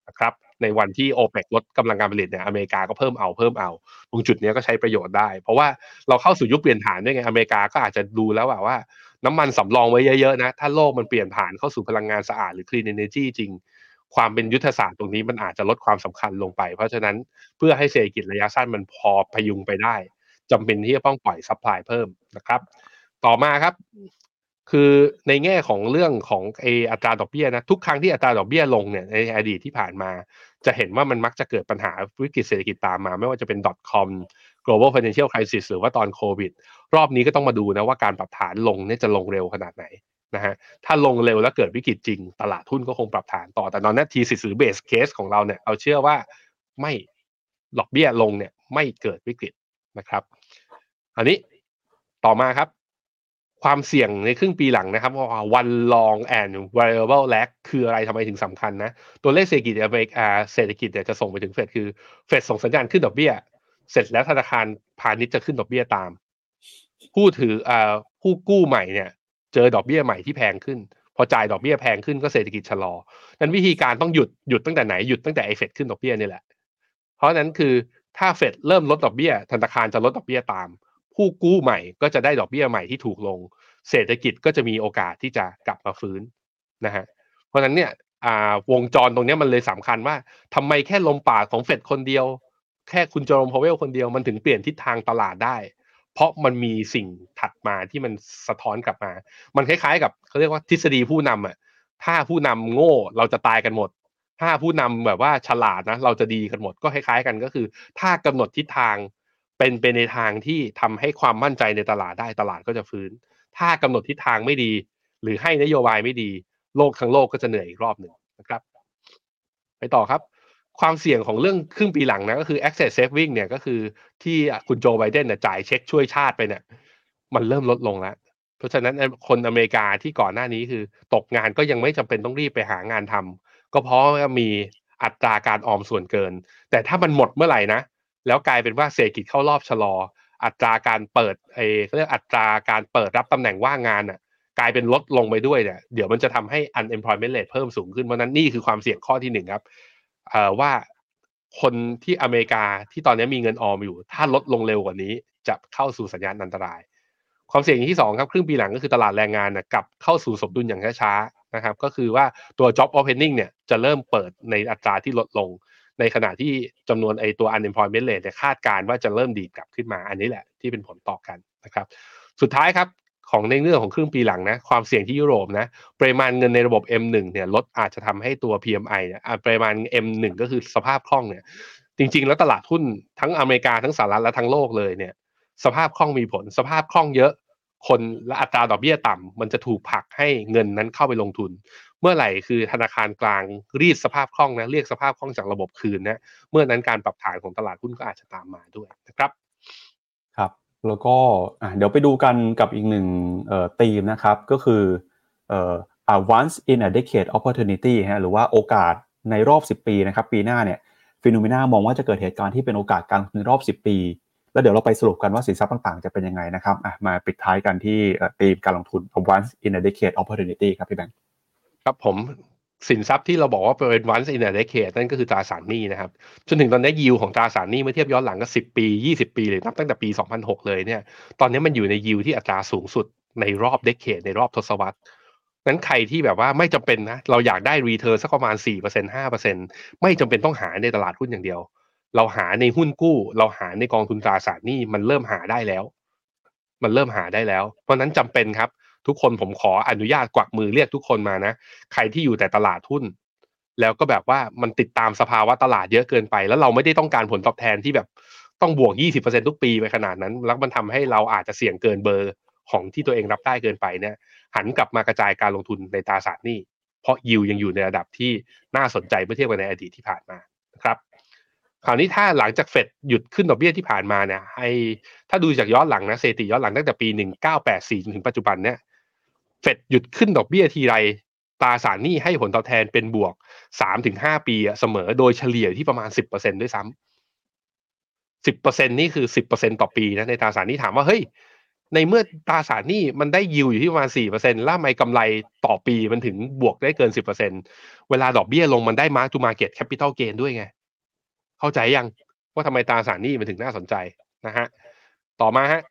นะครับในวันที่โอเปกลดกำลังการผลิตเนี่ยอเมริกาก็เพิ่มเอาเพิ่มเอา ตรงจุดนี้ก็ใช้ประโยชน์ได้ เพราะว่าเราเข้าสู่ยุคเปลี่ยนผ่านด้วยไงอเมริกาก็อาจจะดูแล้วว่าน้ำมันสำรองไว้เยอะๆนะ ถ้าโลกมันเปลี่ยนผ่านเข้าสู่พลังงานสะอาดหรือ clean energy จริง ความเป็นยุทธศาสตร์ตรงนี้มันอาจจะลดความสำคัญลงไป เพราะฉะนั้นเพื่อให้เศรษฐกิจระยะสั้นมันพอพยุงไปได้จำเป็นที่จะต้องปล่อย supply เพิ่มนะครับ ต่อมาครับ คือในแง่ของเรื่องของเออัตราดอกเบี้ยนะทุกครั้งที่อัตราดอกเบี้ยลงเนี่ยในอดีตที่ผ่านมา จะเห็นว่ามันมักจะเกิดปัญหาวิกฤตเศรษฐกิจตามมา ไม่ว่าจะเป็น .com global financial crisis หรือว่าตอนโควิด รอบนี้ก็ต้องมาดูนะว่าการปรับฐานลงเนี่ยจะลงเร็วขนาดไหน นะฮะถ้าลงเร็วแล้วเกิดวิกฤตจริง ตลาดทุนก็คงปรับฐานต่อแต่ตอนนี้ทีสิหรือเบสเคสของเราเนี่ยเอาเชื่อว่าไม่ดอกเบี้ยลงเนี่ยไม่เกิดวิกฤตนะครับ อันนี้ต่อมาครับ ความเสี่ยงในครึ่งปีหลังนะครับว่า one long and variable lag คืออะไรทำไมถึงสำคัญนะ ตัวเลขเศรษฐกิจอเมริกาเศรษฐกิจเนี่ยจะส่งไปถึงเฟดคือเฟดส่งสัญญาณขึ้นดอกเบี้ย เสร็จแล้วธนาคารพาณิชย์จะขึ้นดอกเบี้ยตาม ผู้ถืออ่าผู้กู้ใหม่เนี่ย เจอดอกเบี้ยใหม่ที่แพงขึ้น พอจ่ายดอกเบี้ยแพงขึ้นก็เศรษฐกิจชะลอนั้นวิธีการต้องหยุดหยุดตั้งแต่ไหนหยุดตั้งแต่ไอเฟดขึ้นดอกเบี้ยนี่แหละ เพราะนั้นคือถ้าเฟดเริ่มลดดอกเบี้ยธนาคารจะลดดอกเบี้ยตาม ผู้กู้ใหม่ก็จะได้ดอกเบี้ยใหม่ที่ถูกลง เศรษฐกิจก็จะมีโอกาสที่จะกลับมาฟื้นนะฮะเพราะนั้นเนี่ยวงจรตรงนี้มันเลยสำคัญว่าทำไมแค่ลมปากของเฟดคนเดียว แค่คุณโจรมพาวเวลคนเดียวมันถึงเปลี่ยนทิศทางตลาดได้ เพราะมันมีสิ่งถัดมาที่มันสะท้อนกลับมา มันคล้ายๆ กับเขาเรียกว่าทฤษฎีผู้นำอะถ้าผู้นำโง่เราจะตายกันหมด ถ้าผู้นำแบบว่าฉลาดนะ เราจะดีกันหมดก็คล้ายๆ กันก็คือ ถ้ากำหนดทิศทางเป็นไปในทางที่ทำให้ความมั่นใจในตลาดได้ตลาดก็จะฟื้น ถ้ากำหนดทิศทางไม่ดี หรือให้นโยบายไม่ดี โลกทั้งโลกก็จะเหนื่อยอีกรอบหนึ่งนะครับ ไปต่อครับ ความเสี่ยงของเรื่องครึ่งปีหลังนะก็คือ access saving เนี่ยก็คือที่คุณโจไบเดนเนี่ยจ่ายเช็คช่วยชาติไปเนี่ย มันเริ่มลดลงแล้ว เพราะฉะนั้นคนอเมริกาที่ก่อนหน้านี้คือ ตกงานก็ยังไม่จำเป็นต้องรีบไปหางานทำก็เพราะมีอัตราการออมส่วนเกิน แต่ถ้ามันหมดเมื่อไหร่นะ แล้วกลายเป็นว่าเศรษฐกิจเข้ารอบชะลอ อัตราการเปิดเอเขาเรียกอัตราการเปิดรับตำแหน่งว่างงานอะกลายเป็นลดลงไปด้วยเนี่ยเดี๋ยวมันจะทำให้ unemployment rate เพิ่มสูงขึ้นเพราะนั้นนี่คือความเสี่ยงข้อที่หนึ่งครับ ว่าคนที่อเมริกาที่ตอนนี้มีเงินออมอยู่ ถ้าลดลงเร็วกว่านี้ จะเข้าสู่สัญญาณอันตราย ความเสี่ยงที่สองครับครึ่งปีหลังก็คือตลาดแรงงานนะกลับเข้าสู่สมดุลอย่างช้าๆนะครับ ก็คือว่าตัว job opening เนี่ยจะเริ่มเปิดในอัตราที่ลดลง ในขณะที่จำนวนไอตัว unemployment rate เนี่ยคาดการว่าจะเริ่มดีดกลับขึ้นมาอันนี้แหละที่เป็นผลต่อกันนะครับ สุดท้ายครับ ของในเรื่องของครึ่งปีหลังนะความเสี่ยงที่ยุโรปนะปริมาณเงินในระบบ M1 เนี่ยลดอาจจะทำให้ตัว PMI เนี่ยปริมาณ M1 ก็คือสภาพคล่องเนี่ย จริง ๆ แล้วตลาดหุ้นทั้งอเมริกาทั้งสหรัฐและทั้งโลกเลยเนี่ย สภาพคล่องมีผล สภาพคล่องเยอะ คนและอัตราดอกเบี้ยต่ำมันจะถูกผลักให้เงินนั้นเข้าไปลงทุน เมื่อไหร่คือธนาคารกลางรีดสภาพคล่องนะเรียกสภาพคล่องจากระบบคืนนะเมื่อนั้นการปรับฐานของตลาดหุ้นก็อาจจะตามมาด้วยนะครับ แล้วก็เดี๋ยวไปดูกันกับอีกหนึ่งธีมนะครับก็คืออ่อ once in a decade opportunity ฮะหรือว่าโอกาสในรอบ 10 ปีนะครับปีหน้าเนี่ยฟิโนเมนามองว่าจะเกิดเหตุการณ์ที่เป็นโอกาสการในรอบ 10 ปี แล้วเดี๋ยวเราไปสรุปกันว่าสินทรัพย์ต่างๆ จะเป็นยังไงนะครับมาปิดท้ายกันที่ธีมการลงทุน once in a decade opportunity ครับพี่แบงค์ครับผม สินทรัพย์ที่เราบอกว่าเป็น once in a decade นั่นก็คือตราสารหนี้นะครับ จนถึงตอนนี้ยิวของตราสารหนี้เมื่อเทียบย้อนหลังก็สิบปียี่สิบปีเลยนับตั้งแต่ปี 2006 เลยเนี่ย ตอนนี้มันอยู่ในยิวที่อัตราสูงสุดในรอบเดคเคดในรอบทศวรรษนั้นใครที่แบบว่าไม่จำเป็นนะ เราอยากได้ return สักประมาณ 4% 5%ไม่จำเป็นต้องหาในตลาดหุ้นอย่างเดียว เราหาในหุ้นกู้ เราหาในกองทุนตราสารหนี้มันเริ่มหาได้แล้ว มันเริ่มหาได้แล้ว เพราะนั้นจำเป็นครับ ทุกคนผมขออนุญาตกวักมือเรียกทุกคนมานะ ใครที่อยู่แต่ตลาดหุ้น แล้วก็แบบว่ามันติดตามสภาวะตลาดเยอะเกินไป แล้วเราไม่ได้ต้องการผลตอบแทนที่แบบต้องบวก 20%ทุกปีไปขนาดนั้น แล้วมันทำให้เราอาจจะเสี่ยงเกินเบอร์ของที่ตัวเองรับได้เกินไปเนี่ย หันกลับมากระจายการลงทุนในตราสารหนี้ เพราะยิวยังอยู่ในระดับที่น่าสนใจเมื่อเทียบกับในอดีตที่ผ่านมานะครับคราวนี้ถ้าหลังจากเฟดหยุดขึ้นดอกเบี้ยที่ผ่านมาเนี่ยให้ถ้าดูจากย้อนหลังนะเศรษฐีย้อนหลังตั้งแต่ปี 1984จนถึงปัจจุบันเนี่ย เฟดหยุดขึ้นดอกเบี้ยทีไรตราสารหนี้ให้ผลตอบแทนเป็นบวกสามถึงห้าปีเสมอโดยเฉลี่ยที่ประมาณสิบเปอร์เซ็นด้วยซ้ำสิบเปอร์เซ็นนี่คือสิบเปอร์เซ็นต่อปีนะในตราสารหนี้ถามว่าเฮ้ยในเมื่อตราสารหนี้มันได้ยิวอยู่ที่ประมาณสี่เปอร์เซ็นต์แล้วทำไมกำไรต่อปีมันถึงบวกได้เกินสิบเปอร์เซ็นเวลาดอกเบี้ยลงมันได้ mark to market capital gain ด้วยไง เข้าใจยังว่าทำไมตราสารหนี้มันถึงน่าสนใจนะฮะ ต่อมาฮะ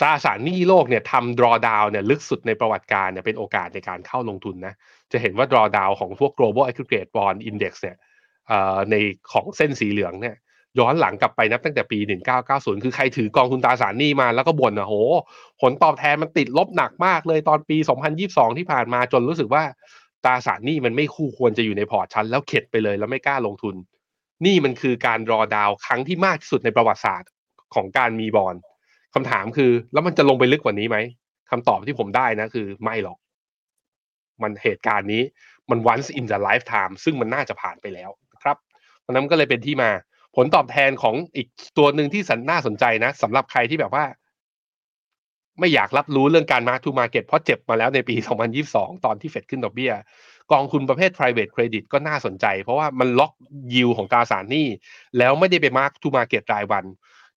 ตราสารหนี้โลกเนี่ยทำ drawdown เนี่ยลึกสุดในประวัติการณ์เนี่ยเป็นโอกาสในการเข้าลงทุนนะจะเห็นว่า drawdown ของพวก global aggregate bond index เนี่ยในของเส้นสีเหลืองเนี่ยย้อนหลังกลับไปนับตั้งแต่ปี 1990 คือใครถือกองทุนตราสารหนี้มาแล้วก็บ่นอะโห ผลตอบแทนมันติดลบหนักมากเลยตอนปี 2022 ที่ผ่านมาจนรู้สึกว่าตราสารหนี้มันไม่คู่ควรจะอยู่ในพอร์ตชั้นแล้วเข็ดไปเลยแล้วไม่กล้าลงทุน นี่มันคือการรอดาวครั้งที่มากที่สุดในประวัติศาสตร์ของการมีบอล คำถามคือ แล้วมันจะลงไปลึกกว่านี้ไหมคำตอบที่ผมได้นะคือไม่หรอก มันเหตุการณ์นี้มัน once in the lifetime ซึ่งมันน่าจะผ่านไปแล้วนะครับเพราะนั้นก็เลยเป็นที่มา ผลตอบแทนของอีกตัวหนึ่งที่สันน่าสนใจนะสำหรับใครที่แบบว่า ไม่อยากรับรู้เรื่องการ mark to market เพราะเจ็บมาแล้วในปี 2022 ตอนที่เฟดขึ้นดอกเบี้ย กองทุนประเภท private credit ก็น่าสนใจ เพราะว่ามันล็อกยิวของตราสารหนี้ แล้วไม่ได้ไป mark to market รายวัน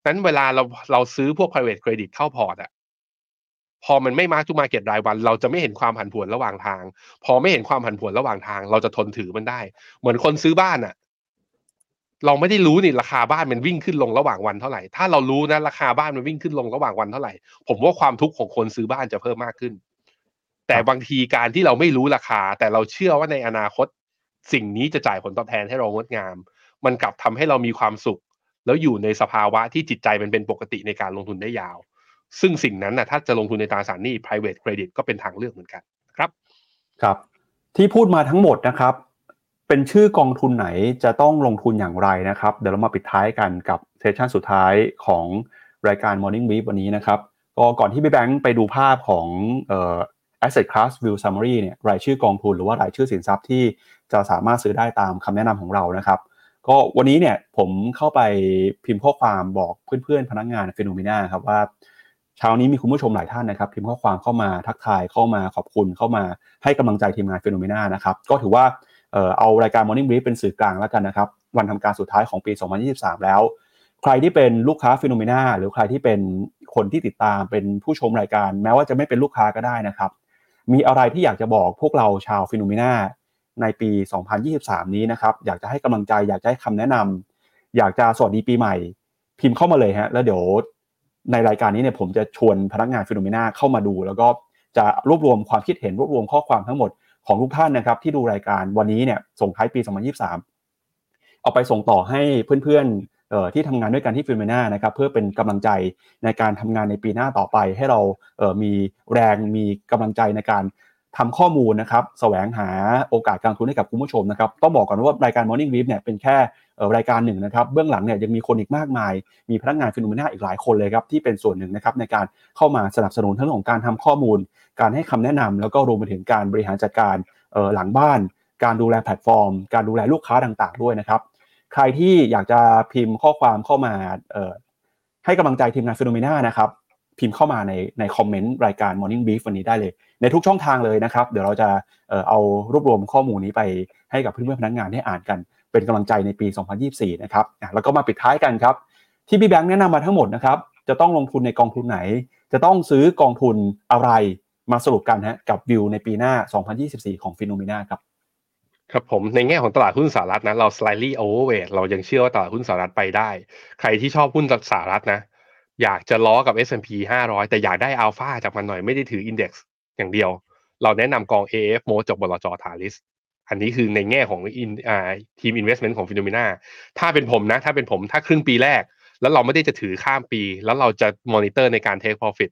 นั้นเวลาเราเราซื้อพวก private credit เข้าพอร์ตอะพอมันไม่ mark to market รายวัน เราจะไม่เห็นความผันผวนระหว่างทาง พอไม่เห็นความผันผวนระหว่างทาง เราจะทนถือมันได้ เหมือนคนซื้อบ้านอะเราไม่ได้รู้นี่ราคาบ้านมันวิ่งขึ้นลงระหว่างวันเท่าไหร่ ถ้าเรารู้นะราคาบ้านมันวิ่งขึ้นลงระหว่างวันเท่าไหร่ ผมว่าความทุกข์ของคนซื้อบ้านจะเพิ่มมากขึ้น แต่บางทีการที่เราไม่รู้ราคา แต่เราเชื่อว่าในอนาคต สิ่งนี้จะจ่ายผลตอบแทนให้เรางดงาม มันกลับทำให้เรามีความสุข แล้วอยู่ในสภาวะที่จิตใจมันเป็นปกติในการลงทุนได้ยาว ซึ่งสิ่งนั้นนะถ้าจะลงทุนในตราสารหนี้ private credit ก็เป็นทางเลือกเหมือนกันครับครับ ที่พูดมาทั้งหมดนะครับ เป็นชื่อกองทุนไหนจะต้องลงทุนอย่างไรนะครับ เดี๋ยวเรามาปิดท้ายกันกับเซสชันสุดท้ายของรายการ Morning Brief วันนี้นะครับก็ก่อนที่พี่แบงค์ไปดูภาพของเออ asset class view summary เนี่ยรายชื่อกองทุนหรือว่ารายชื่อสินทรัพย์ที่จะสามารถซื้อได้ตามคำแนะนำของเรานะครับ ก็วันนี้เนี่ยผมเข้าไปพิมพ์ข้อความบอกเพื่อนๆพนักงาน FINNOMENA ครับว่าเช้านี้มีคุณผู้ชมหลายท่านนะครับพิมพ์ข้อความเข้ามาทักทายเข้ามาขอบคุณเข้ามาให้กำลังใจทีมงาน FINNOMENA นะครับก็ถือว่าเอารายการ Morning Brief เป็นสื่อกลางแล้วกันนะครับวันทำการสุดท้ายของปี 2023 แล้ว ใครที่เป็นลูกค้า FINNOMENA หรือใครที่เป็นคนที่ติดตามเป็นผู้ชมรายการ แม้ว่าจะไม่เป็นลูกค้าก็ได้นะครับ มีอะไรที่อยากจะบอกพวกเราชาว FINNOMENA ในปี 2023 นี้นะครับ อยากจะให้กำลังใจ อยากจะให้คำแนะนำอยากจะสวัสดีปีใหม่ พิมพ์เข้ามาเลยฮะแล้วเดี๋ยวในรายการนี้เนี่ยผมจะชวนพนักงานฟิโนเมนาเข้ามาดู แล้วก็จะรวบรวมความคิดเห็นรวบรวมข้อความทั้งหมดของทุกท่านนะครับ ที่ดูรายการวันนี้เนี่ยส่งท้ายปี 2023 เอาไปส่งต่อให้เพื่อนๆที่ทำงานด้วยกันที่ฟิโนเมนานะครับเพื่อเป็นกำลังใจในการทำงานในปีหน้าต่อไป ให้เรามีแรงมีกำลังใจในการ ทำข้อมูลนะครับแสวงหาโอกาสการลงทุนให้กับคุณผู้ชมนะครับ ต้องบอกก่อนว่ารายการ Morning Brief เนี่ยเป็นแค่รายการหนึ่งนะครับ เบื้องหลังเนี่ยยังมีคนอีกมากมาย มีพนักงาน FINNOMENA อีกหลายคนเลยครับ ที่เป็นส่วนหนึ่งนะครับในการเข้ามาสนับสนุนทั้งของการทำข้อมูล การให้คำแนะนำแล้วก็รวมไปถึงการบริหารจัดการหลังบ้าน การดูแลแพลตฟอร์ม การดูแลลูกค้าต่างๆ ด้วยนะครับ ใครที่อยากจะพิมพ์ข้อความเข้ามาให้กำลังใจทีมงาน FINNOMENA นะครับ พิมพ์เข้ามาในในคอมเมนต์รายการ Morning Brief วันนี้ได้เลย ในทุกช่องทางเลยนะครับ เดี๋ยวเราจะเอ่อเอารวบรวมข้อมูลนี้ไปให้กับเพื่อนๆพนักงานได้อ่านกัน เป็นกำลังใจในปี 2024 นะครับอะแล้วก็มาปิดท้ายกันครับ ที่พี่แบงค์แนะนำมาทั้งหมดนะครับจะต้องลงทุนในกองทุนไหน จะต้องซื้อกองทุนอะไรมาสรุปกันฮะกับวิวในปีหน้า 2024 ของ FINNOMENA ครับครับผมในแง่ของตลาดหุ้นสหรัฐนะเรา slightly overweight เรายังเชื่อว่าตลาดหุ้นสหรัฐไปได้ ใครที่ชอบหุ้นสหรัฐนะ อยากจะล้อกับ S&P 500 แต่อยากได้อัลฟาจากมันหน่อยไม่ได้ถือ index อย่างเดียว เราแนะนำกอง AFMOAT จากบลจ Talis อันนี้คือในแง่ของอินทีม investment ของ FINNOMENA ถ้าเป็นผมนะ ถ้าเป็นผมถ้าครึ่งปีแรก แล้วเราไม่ได้จะถือข้ามปี แล้วเราจะมอนิเตอร์ในการ take profit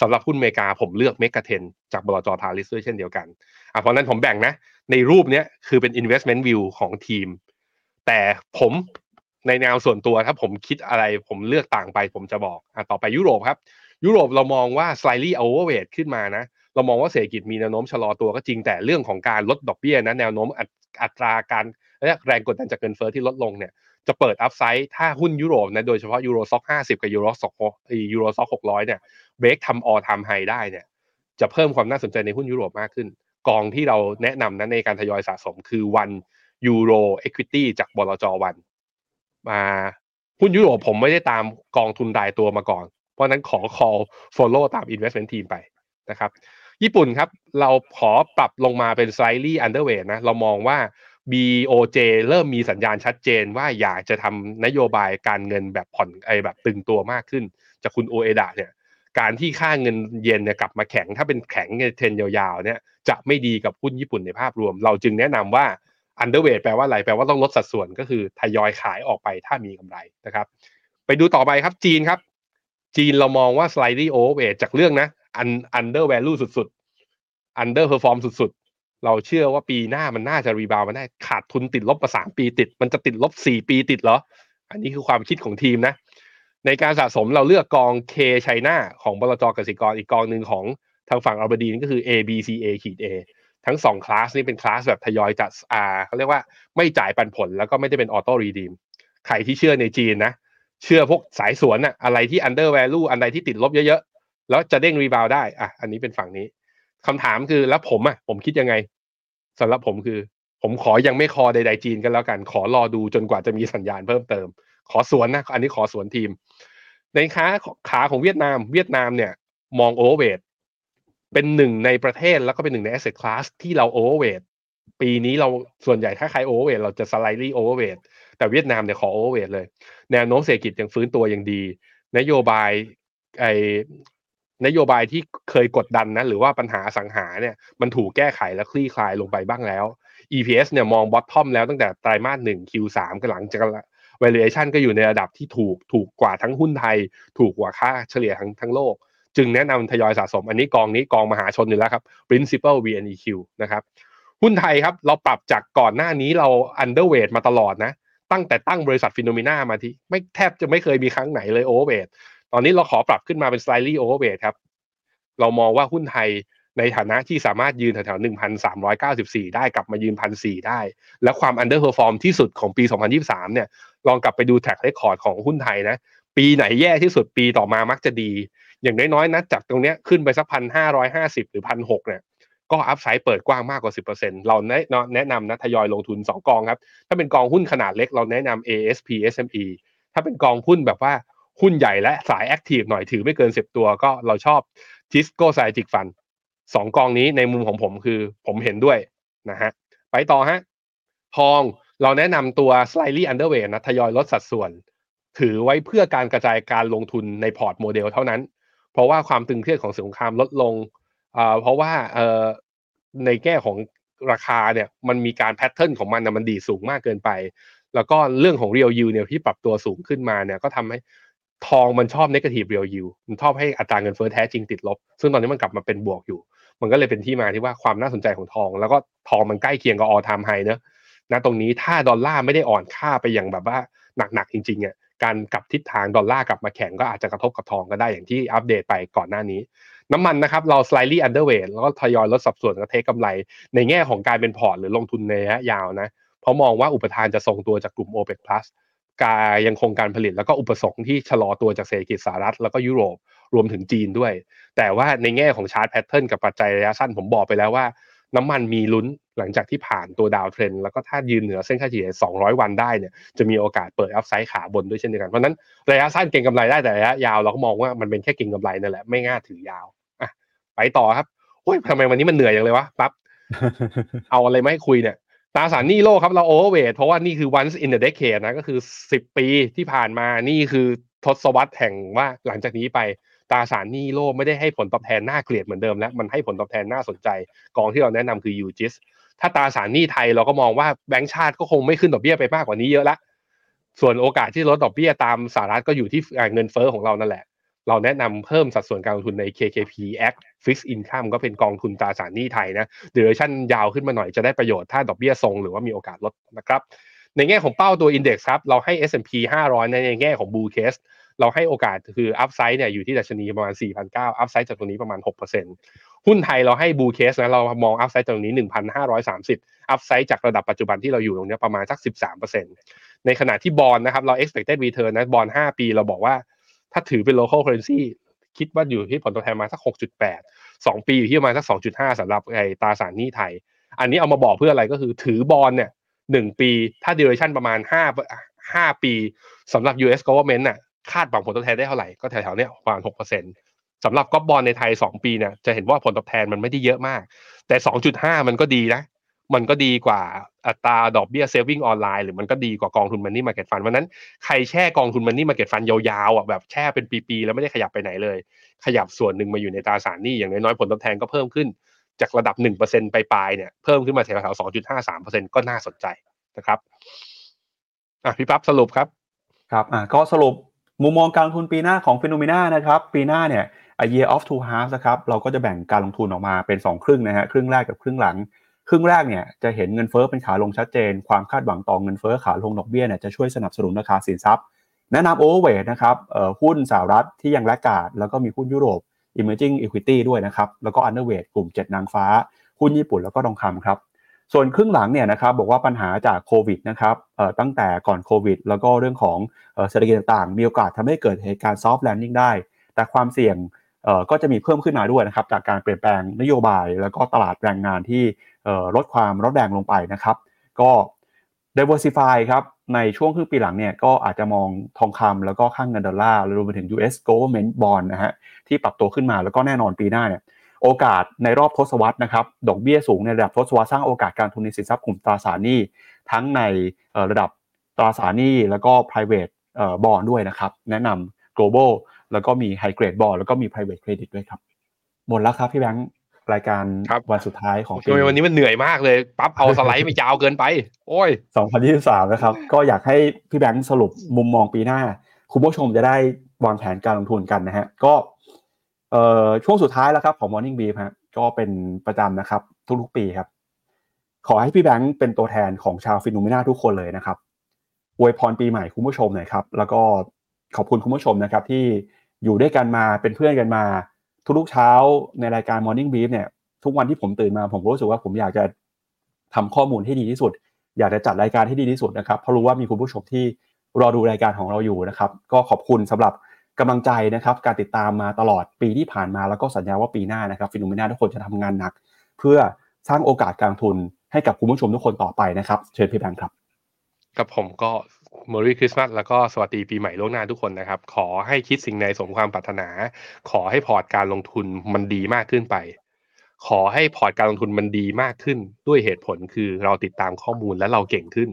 สำหรับหุ้นอเมริกาผมเลือก Mega Ten จากบลจ Talis ด้วยเช่นเดียวกันอะเพราะนั้นผมแบ่งนะ ในรูปเนี้ยคือเป็น investment view ของทีม แต่ผม ในแนวส่วนตัวถ้าผมคิดอะไรผมเลือกต่างไปผมจะบอกอะต่อไปยุโรปครับ ยุโรปเรามองว่า slightly overweight ขึ้นมานะ เรามองว่าเศรษฐกิจมีแนวโน้มชะลอตัวก็จริงแต่เรื่องของการลดดอกเบี้ยนะแนวโน้มอัตอัตราการแรงกดดันจากเงินเฟ้อที่ลดลงเนี่ยจะเปิด upside ถ้าหุ้นยุโรปนะโดยเฉพาะ Euro Stoxx ห้าสิบกับ Euro Stoxx Euro Stoxx หกร้อยเนี่ยเบรกทำ all time high ได้เนี่ยจะเพิ่มความน่าสนใจในหุ้นยุโรปมากขึ้น กองที่เราแนะนำนะในการทยอยสะสมคือวันยูโรเอควิตี้จากบลจวัน มาหุ้นยุโรปผมไม่ได้ตามกองทุนรายตัวมาก่อน เพราะนั้นขอ call follow ตาม investment team ไปนะครับ ญี่ปุ่นครับ เราขอปรับลงมาเป็น slightly underweight นะ เรามองว่า BOJ เริ่มมีสัญญาณชัดเจนว่าอยากจะทำนโยบายการเงินแบบผ่อนไอแบบตึงตัวมากขึ้น จากคุณโอเอดะเนี่ย การที่ค่าเงินเยนเนี่ยกลับมาแข็ง ถ้าเป็นแข็งในเทรนยาวๆเนี่ยจะไม่ดีกับหุ้นญี่ปุ่นในภาพรวม เราจึงแนะนำว่า underweight แปลว่าอะไรแปลว่าต้องลดสัดส่วนก็คือทยอยขายออกไปถ้ามีกำไรนะครับ ไปดูต่อไปครับจีนครับ จีนเรามองว่า slightly overweight จากเรื่องนะ under value สุดๆ under perform สุดๆ เราเชื่อว่าปีหน้ามันน่าจะรีบาวมาได้ขาดทุนติดลบมาสามปีติด มันจะติดลบสี่ปีติดเหรอ อันนี้คือความคิดของทีมนะ ในการสะสมเราเลือกกอง K ไชน่าของบลจกสิกรอีกกองหนึ่งของทางฝั่งอัลเบดีนก็คือ A B C A ขีด A ทั้งสองคลาสนี้เป็นคลาสแบบทยอยจัดอ่าเขาเรียกว่าไม่จ่ายปันผลแล้วก็ไม่ได้เป็น auto redeem ใครที่เชื่อในจีนนะ เชื่อพวกสายสวนอะอะไรที่ under value อันใดที่ติดลบเยอะๆ แล้วจะเด้ง rebound ได้อะอันนี้เป็นฝั่งนี้คำถามคือแล้วผมอะผมคิดยังไงสำหรับผมคือ ผมขอยังไม่ call ใดๆจีนกันแล้วกัน ขอรอดูจนกว่าจะมีสัญญาณเพิ่มเติม ขอสวนนะ อันนี้ขอสวนทีม ในขาขาของเวียดนาม เวียดนามเนี่ย มอง overweight เป็นหนึ่งในประเทศแล้วก็เป็นหนึ่งใน asset class ที่เรา overweight ปีนี้เราส่วนใหญ่ถ้าใคร overweight เราจะ slightly overweight แต่เวียดนามเนี่ยขอ overweight เลย แนวโน้มเศรษฐกิจยังฟื้นตัวยังดี นโยบายไอนโยบายที่เคยกดดันนะหรือว่าปัญหาอสังหาเนี่ยมันถูกแก้ไขและคลี่คลายลงไปบ้างแล้ว EPS เนี่ยมอง bottom แล้วตั้งแต่ไตรมาสหนึ่ง Q3 ก็หลังจาก valuation ก็อยู่ในระดับที่ถูกถูกกว่าทั้งหุ้นไทย ถูกกว่าค่าเฉลี่ยทั้งทั้งโลก จึงแนะนำทยอยสะสม อันนี้กองนี้กองมหาชนอยู่แล้วครับ principal VNEQ นะครับหุ้นไทยครับเราปรับจากก่อนหน้านี้เรา underweight มาตลอดนะ ตั้งแต่ตั้งบริษัทฟิโนเมนามาที่ไม่แทบจะไม่เคยมีครั้งไหนเลย overweight ตอนนี้เราขอปรับขึ้นมาเป็น slightly overweight ครับ เรามองว่าหุ้นไทยในฐานะที่สามารถยืนแถวๆ1,394 ได้กลับมายืน1,400ได้ และความ underperform ที่สุดของปี 2023 เนี่ย ลองกลับไปดู track record ของหุ้นไทยนะ ปีไหนแย่ที่สุดปีต่อมามักจะดี อย่างน้อยๆนะจากตรงเนี้ยขึ้นไปสักพันห้าร้อยห้าสิบหรือพันหกเนี่ยก็อัพไซด์เปิดกว้างมากกว่า 10%เราแนะแนะนำนะทยอยลงทุน 2 กองครับ ถ้าเป็นกองหุ้นขนาดเล็กเราแนะนำ ASP SME ถ้าเป็นกองหุ้นแบบว่าหุ้นใหญ่และสาย active หน่อยถือไม่เกิน 10 ตัวก็เราชอบ Tisco s c i t i c Fund สองกองนี้ในมุมของผมคือผมเห็นด้วยนะฮะไปต่อฮะทองเราแนะนำตัว slightly underweight นะทยอยลดสัดส่วน ถือไว้เพื่อการกระจายการลงทุนในพอร์ตโมเดลเท่านั้น เพราะว่าความตึงเครียดของสงครามลดลงเพราะว่าในแง่ของราคาเนี่ยมันมีการ pattern ของมันนะมันดีดสูงมากเกินไป แล้วก็เรื่องของ real yield เนี่ยที่ปรับตัวสูงขึ้นมาเนี่ยก็ทำให้ทองมันชอบ negative real yield มันชอบให้อัตราเงินเฟ้อแท้จริงติดลบ ซึ่งตอนนี้มันกลับมาเป็นบวกอยู่ มันก็เลยเป็นที่มาที่ว่าความน่าสนใจของทอง แล้วก็ทองมันใกล้เคียงกับ all time high เนอะนะตรงนี้ถ้าดอลลาร์ไม่ได้อ่อนค่าไปอย่างแบบว่าหนักๆจริงๆเนี่ย การกลับทิศทางดอลลาร์กลับมาแข็งก็อาจจะกระทบกับทองก็ได้อย่างที่อัปเดตไปก่อนหน้านี้ น้ำมันนะครับเรา slightly underweight แล้วก็ทยอยลดสัดส่วนกระเทกกำไร ในแง่ของการเป็นพอร์ตหรือลงทุนในระยะยาวนะเพราะมองว่าอุปทานจะทรงตัวจากกลุ่ม OPEC plus การยังคงการผลิตแล้วก็อุปสงค์ที่ชะลอตัวจากเศรษฐกิจสหรัฐแล้วก็ยุโรปรวมถึงจีนด้วย แต่ว่าในแง่ของ chart pattern กับปัจจัยระยะสั้นผมบอกไปแล้วว่า น้ำมันมีลุ้น หลังจากที่ผ่านตัว downtrend แล้วก็ถ้ายืนเหนือเส้นค่าเฉลี่ย 200 วันได้เนี่ยจะมีโอกาสเปิด upside ขาบนด้วยเช่นเดียวกัน เพราะนั้นระยะสั้นเก็งกำไรได้แต่ระยะยาวเราก็มองว่ามันเป็นแค่เก็งกำไรนั่นแหละไม่น่าถือยาวอะไปต่อครับโอ้ยทำไมวันนี้มันเหนื่อยอย่างเลยวะปั๊บเอาอะไรมาให้คุยเนี่ยตราสารหนี้โลกครับเราโอเวอร์เวทเพราะว่านี่คือ once in a decade นะก็คือ 10 ปีที่ผ่านมานี่คือทศวรรษแห่งว่าหลังจากนี้ไปตราสารหนี้โลกไม่ได้ให้ผลตอบแทนน่าเกลียดเหมือนเดิมแล้ว มันให้ผลตอบแทนน่าสนใจ กองที่เราแนะนำคือ UGIS ถ้าตราสารหนี้ไทยเราก็มองว่าแบงก์ชาติก็คงไม่ขึ้นดอกเบี้ยไปมากกว่านี้เยอะละส่วนโอกาสที่ลดดอกเบี้ยตามสหรัฐก็อยู่ที่เงินเฟ้อของเรานั่นแหละ เราแนะนำเพิ่มสัดส่วนการลงทุนใน KKP Act Fixed Income ก็เป็นกองทุนตราสารหนี้ไทยนะเดเรชั่นยาวขึ้นมาหน่อยจะได้ประโยชน์ถ้าดอกเบี้ยทรงหรือว่ามีโอกาสลดนะครับ ในแง่ของเป้าตัว Index ครับ เราให้ S&P 500 ในแง่ของ Bull Case เราให้โอกาสคือ Upside เนี่ยอยู่ที่ดัชนีประมาณ 4,900 Upside จากตรงนี้ประมาณ 6% หุ้นไทยเราให้ Bull Case นะเรามอง Upside ตรงนี้ 1,530 Upside จากระดับปัจจุบันที่เราอยู่ตรงนี้ประมาณสัก 13%ในขณะที่บอลนะครับเรา expected return นะบอล5 ปีเราบอกว่า ถ้าถือเป็น local currency คิดว่าอยู่ที่ผลตอบแทนมาสัก 6.8 2 ปีอยู่ที่ประมาณสัก 2.5สำหรับไอ้ตราสารหนี้ไทย อันนี้เอามาบอกเพื่ออะไรก็คือถือบอลเนี่ยหนึ่งปีถ้า duration ประมาณ5 5 ปีสำหรับ US government น่ะคาดหวังผลตอบแทนได้เท่าไหร่ก็แถวๆเนี้ยประมาณ6% สำหรับก๊อบบอลในไทย 2 ปีเนี่ยจะเห็นว่าผลตอบแทนมันไม่ได้เยอะมาก แต่ 2.5 มันก็ดีนะ มันก็ดีกว่าอัตราดอกเบี้ย saving ออนไลน์หรือมันก็ดีกว่ากองทุน money market fund วันนั้นใครแช่กองทุน money market fund ยาวๆอะแบบแช่เป็นปีๆแล้วไม่ได้ขยับไปไหนเลย ขยับส่วนหนึ่งมาอยู่ในตราสารหนี้อย่างน้อยๆผลตอบแทนก็เพิ่มขึ้นจากระดับหนึ่งเปอร์เซ็นไปปลายเนี่ยเพิ่มขึ้นมาแถวๆสองจุดห้าสามเปอร์เซ็นก็น่าสนใจนะครับอะพี่ปั๊บสรุปครับครับอะก็สรุปมุมมองการลงทุนปีหน้าของฟิโนเมนานะครับ ปีหน้าเนี่ย a year of two halves นะครับเราก็จะแบ่งการลงทุนออกมาเป็น 2 ครึ่งนะฮะครึ่งแรกกับครึ่งหลัง ครึ่งแรกเนี่ยจะเห็นเงินเฟ้อเป็นขาลงชัดเจน ความคาดหวังต่อเงินเฟ้อขาลงดอกเบี้ยเนี่ยจะช่วยสนับสนุนราคาสินทรัพย์ แนะนำโอเวอร์เวทนะครับหุ้นสหรัฐที่ยังแลกกาดแล้วก็มีหุ้นยุโรป emerging equity ด้วยนะครับแล้วก็ underweight กลุ่ม 7 นางฟ้า หุ้นญี่ปุ่นแล้วก็ทองคำครับส่วนครึ่งหลังเนี่ยนะครับบอกว่าปัญหาจากโควิดนะครับตั้งแต่ก่อนโควิด แล้วก็เรื่องของเศรษฐกิจต่างๆ มีโอกาสทำให้เกิดเหตุการณ์ soft landing ได้ แต่ความเสี่ยง ก็จะมีเพิ่มขึ้นมาด้วยนะครับจากการเปลี่ยนแปลงนโยบาย แล้วก็ตลาดแรงงานที่ลดความร้อนแรงลงไปนะครับก็ diversify ครับในช่วงครึ่งปีหลังเนี่ยก็อาจจะมองทองคำแล้วก็ค่างเงินดอลลาร์รวมไปถึง US government bond นะฮะที่ปรับตัวขึ้นมาแล้วก็แน่นอนปีหน้าเนี่ยโอกาสในรอบทศวรรษนะครับดอกเบี้ยสูงในระดับทศวรรษสร้างโอกาสการทุนในสินทรัพย์กลุ่มตราสารหนี้ทั้งในระดับตราสารหนี้แล้วก็ private เอ่อบอลด้วยนะครับแนะนำ global แล้วก็มี high grade bond แล้วก็มี private credit ด้วยครับ หมดแล้วครับพี่แบงค์รายการครับวันสุดท้ายของปีทำไมวันนี้มันเหนื่อยมากเลย ปั๊บเอาสไลด์ไปยาวเกินไป โอ้ย 2023 นะครับ ก็อยากให้พี่แบงค์สรุปมุมมองปีหน้า คุณผู้ชมจะได้วางแผนการลงทุนกันนะฮะ ก็เอ่อช่วงสุดท้ายแล้วครับของ Morning Brief ฮะก็เป็นประจำนะครับ ทุกๆปีครับ ขอให้พี่แบงค์เป็นตัวแทนของชาว FINNOMENA ทุกคนเลยนะครับอวยพรปีใหม่คุณผู้ชมหน่อยครับ แล้วก็ขอบคุณคุณผู้ชมนะครับที่ อยู่ด้วยกันมาเป็นเพื่อนกันมา ทุกๆเช้าในรายการ Morning Brief เนี่ยทุกวันที่ผมตื่นมาผมรู้สึกว่าผมอยากจะทำข้อมูลให้ดีที่สุด อยากจะจัดรายการให้ดีที่สุดนะครับเพราะรู้ว่ามีคุณผู้ชมที่รอดูรายการของเราอยู่นะครับ ก็ขอบคุณสำหรับกำลังใจนะครับการติดตามมาตลอดปีที่ผ่านมาแล้วก็สัญญาว่าปีหน้านะครับ FINNOMENA ทุกคนจะทำงานหนัก เพื่อสร้างโอกาสการลงทุนให้กับคุณผู้ชมทุกคนต่อไปนะครับ เชิญพี่แบงค์ครับกับผมก็ Merry Christmas แล้วก็สวัสดีปีใหม่ล่วงหน้าทุกคนนะครับ ขอให้คิดสิ่งใดสมความปรารถนา ขอให้พอร์ตการลงทุนมันดีมากขึ้นไป ขอให้พอร์ตการลงทุนมันดีมากขึ้น ด้วยเหตุผลคือเราติดตามข้อมูลและเราเก่งขึ้น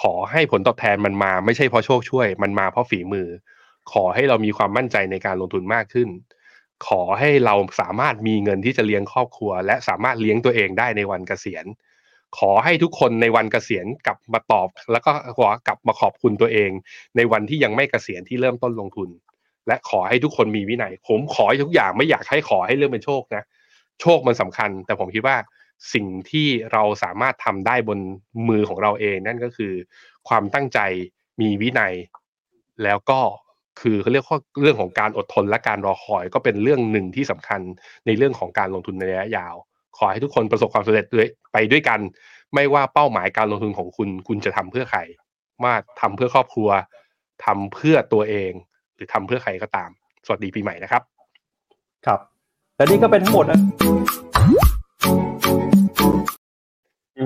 ขอให้ผลตอบแทนมันมาไม่ใช่เพราะโชคช่วย มันมาเพราะฝีมือ ขอให้เรามีความมั่นใจในการลงทุนมากขึ้น ขอให้เราสามารถมีเงินที่จะเลี้ยงครอบครัว และสามารถเลี้ยงตัวเองได้ในวันเกษียณ ขอให้ทุกคนในวันเกษียณกลับมาตอบ แล้วก็ขอกลับมาขอบคุณตัวเอง ในวันที่ยังไม่เกษียณที่เริ่มต้นลงทุน และขอให้ทุกคนมีวินัย ผมขอทุกอย่างไม่อยากให้ขอให้เรื่องเป็นโชคนะโชคมันสำคัญ แต่ผมคิดว่าสิ่งที่เราสามารถทำได้บนมือของเราเอง นั่นก็คือ ความตั้งใจมีวินัย แล้วก็คือเขาเรียกว่าเรื่องของการอดทนและการรอคอย ก็เป็นเรื่องหนึ่งที่สำคัญในเรื่องของการลงทุนในระยะยาว ขอให้ทุกคนประสบความสำเร็จด้วยไปด้วยกัน ไม่ว่าเป้าหมายการลงทุนของคุณ คุณจะทำเพื่อใครว่าทำเพื่อครอบครัวทำเพื่อตัวเอง หรือทำเพื่อใครก็ตาม สวัสดีปีใหม่นะครับ ครับ และนี่ก็เป็นทั้งหมดนะ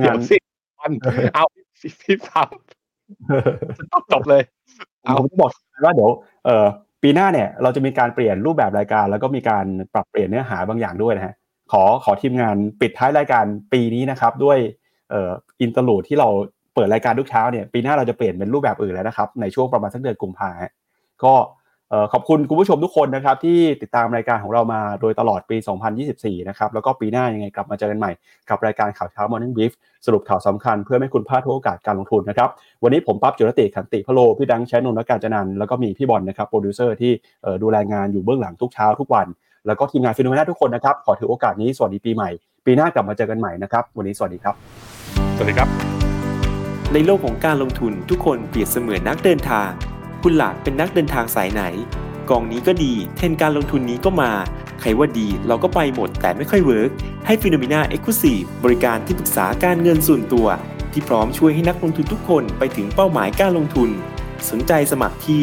เดี๋ยวสิวันเอาพี่ฟังจบเลย เอาผมจะบอกว่าเดี๋ยวเอ่อปีหน้าเนี่ยเราจะมีการเปลี่ยนรูปแบบรายการ แล้วก็มีการปรับเปลี่ยนเนื้อหาบางอย่างด้วยนะฮะ ขอขอทีมงานปิดท้ายรายการปีนี้นะครับ ด้วยเอ่อ interlude ที่เราเปิดรายการทุกเช้าเนี่ยปีหน้าเราจะเปลี่ยนเป็นรูปแบบอื่นแล้วนะครับในช่วงประมาณสักเดือนกุมภาก็เอ่อขอบคุณคุณผู้ชมทุกคนนะครับที่ติดตามรายการของเรามาโดยตลอดปี 2024 นะครับแล้วก็ปีหน้ายังไงกลับมาเจอกันใหม่ กับรายการข่าวเช้า Morning Brief สรุปข่าวสำคัญเพื่อให้คุณพลาดทุกโอกาสการลงทุนนะครับวันนี้ผมปั๊บจุรติขันติพโลพี่ดังแชนนนท์และการจนันท์แล้วก็มีพี่บอลนะครับโปรดิวเซอร์ที่ดูแลงานอยู่เบื้องหลังทุกเช้าทุกวัน แล้วก็ทีมงาน FINNOMENA ทุกคนนะครับ ขอถือโอกาสนี้สวัสดีปีใหม่ ปีหน้ากลับมาเจอกันใหม่นะครับ วันนี้สวัสดีครับ สวัสดีครับ ในโลกของการลงทุนทุกคนเปรียบเสมือนนักเดินทาง คุณล่ะเป็นนักเดินทางสายไหน กองนี้ก็ดี เทรนด์การลงทุนนี้ก็มา ใครว่าดีเราก็ไปหมดแต่ไม่ค่อย work ให้ FINNOMENA Exclusive บริการที่ปรึกษาการเงินส่วนตัว ที่พร้อมช่วยให้นักลงทุนทุกคนไปถึงเป้าหมายการลงทุน สนใจสมัครที่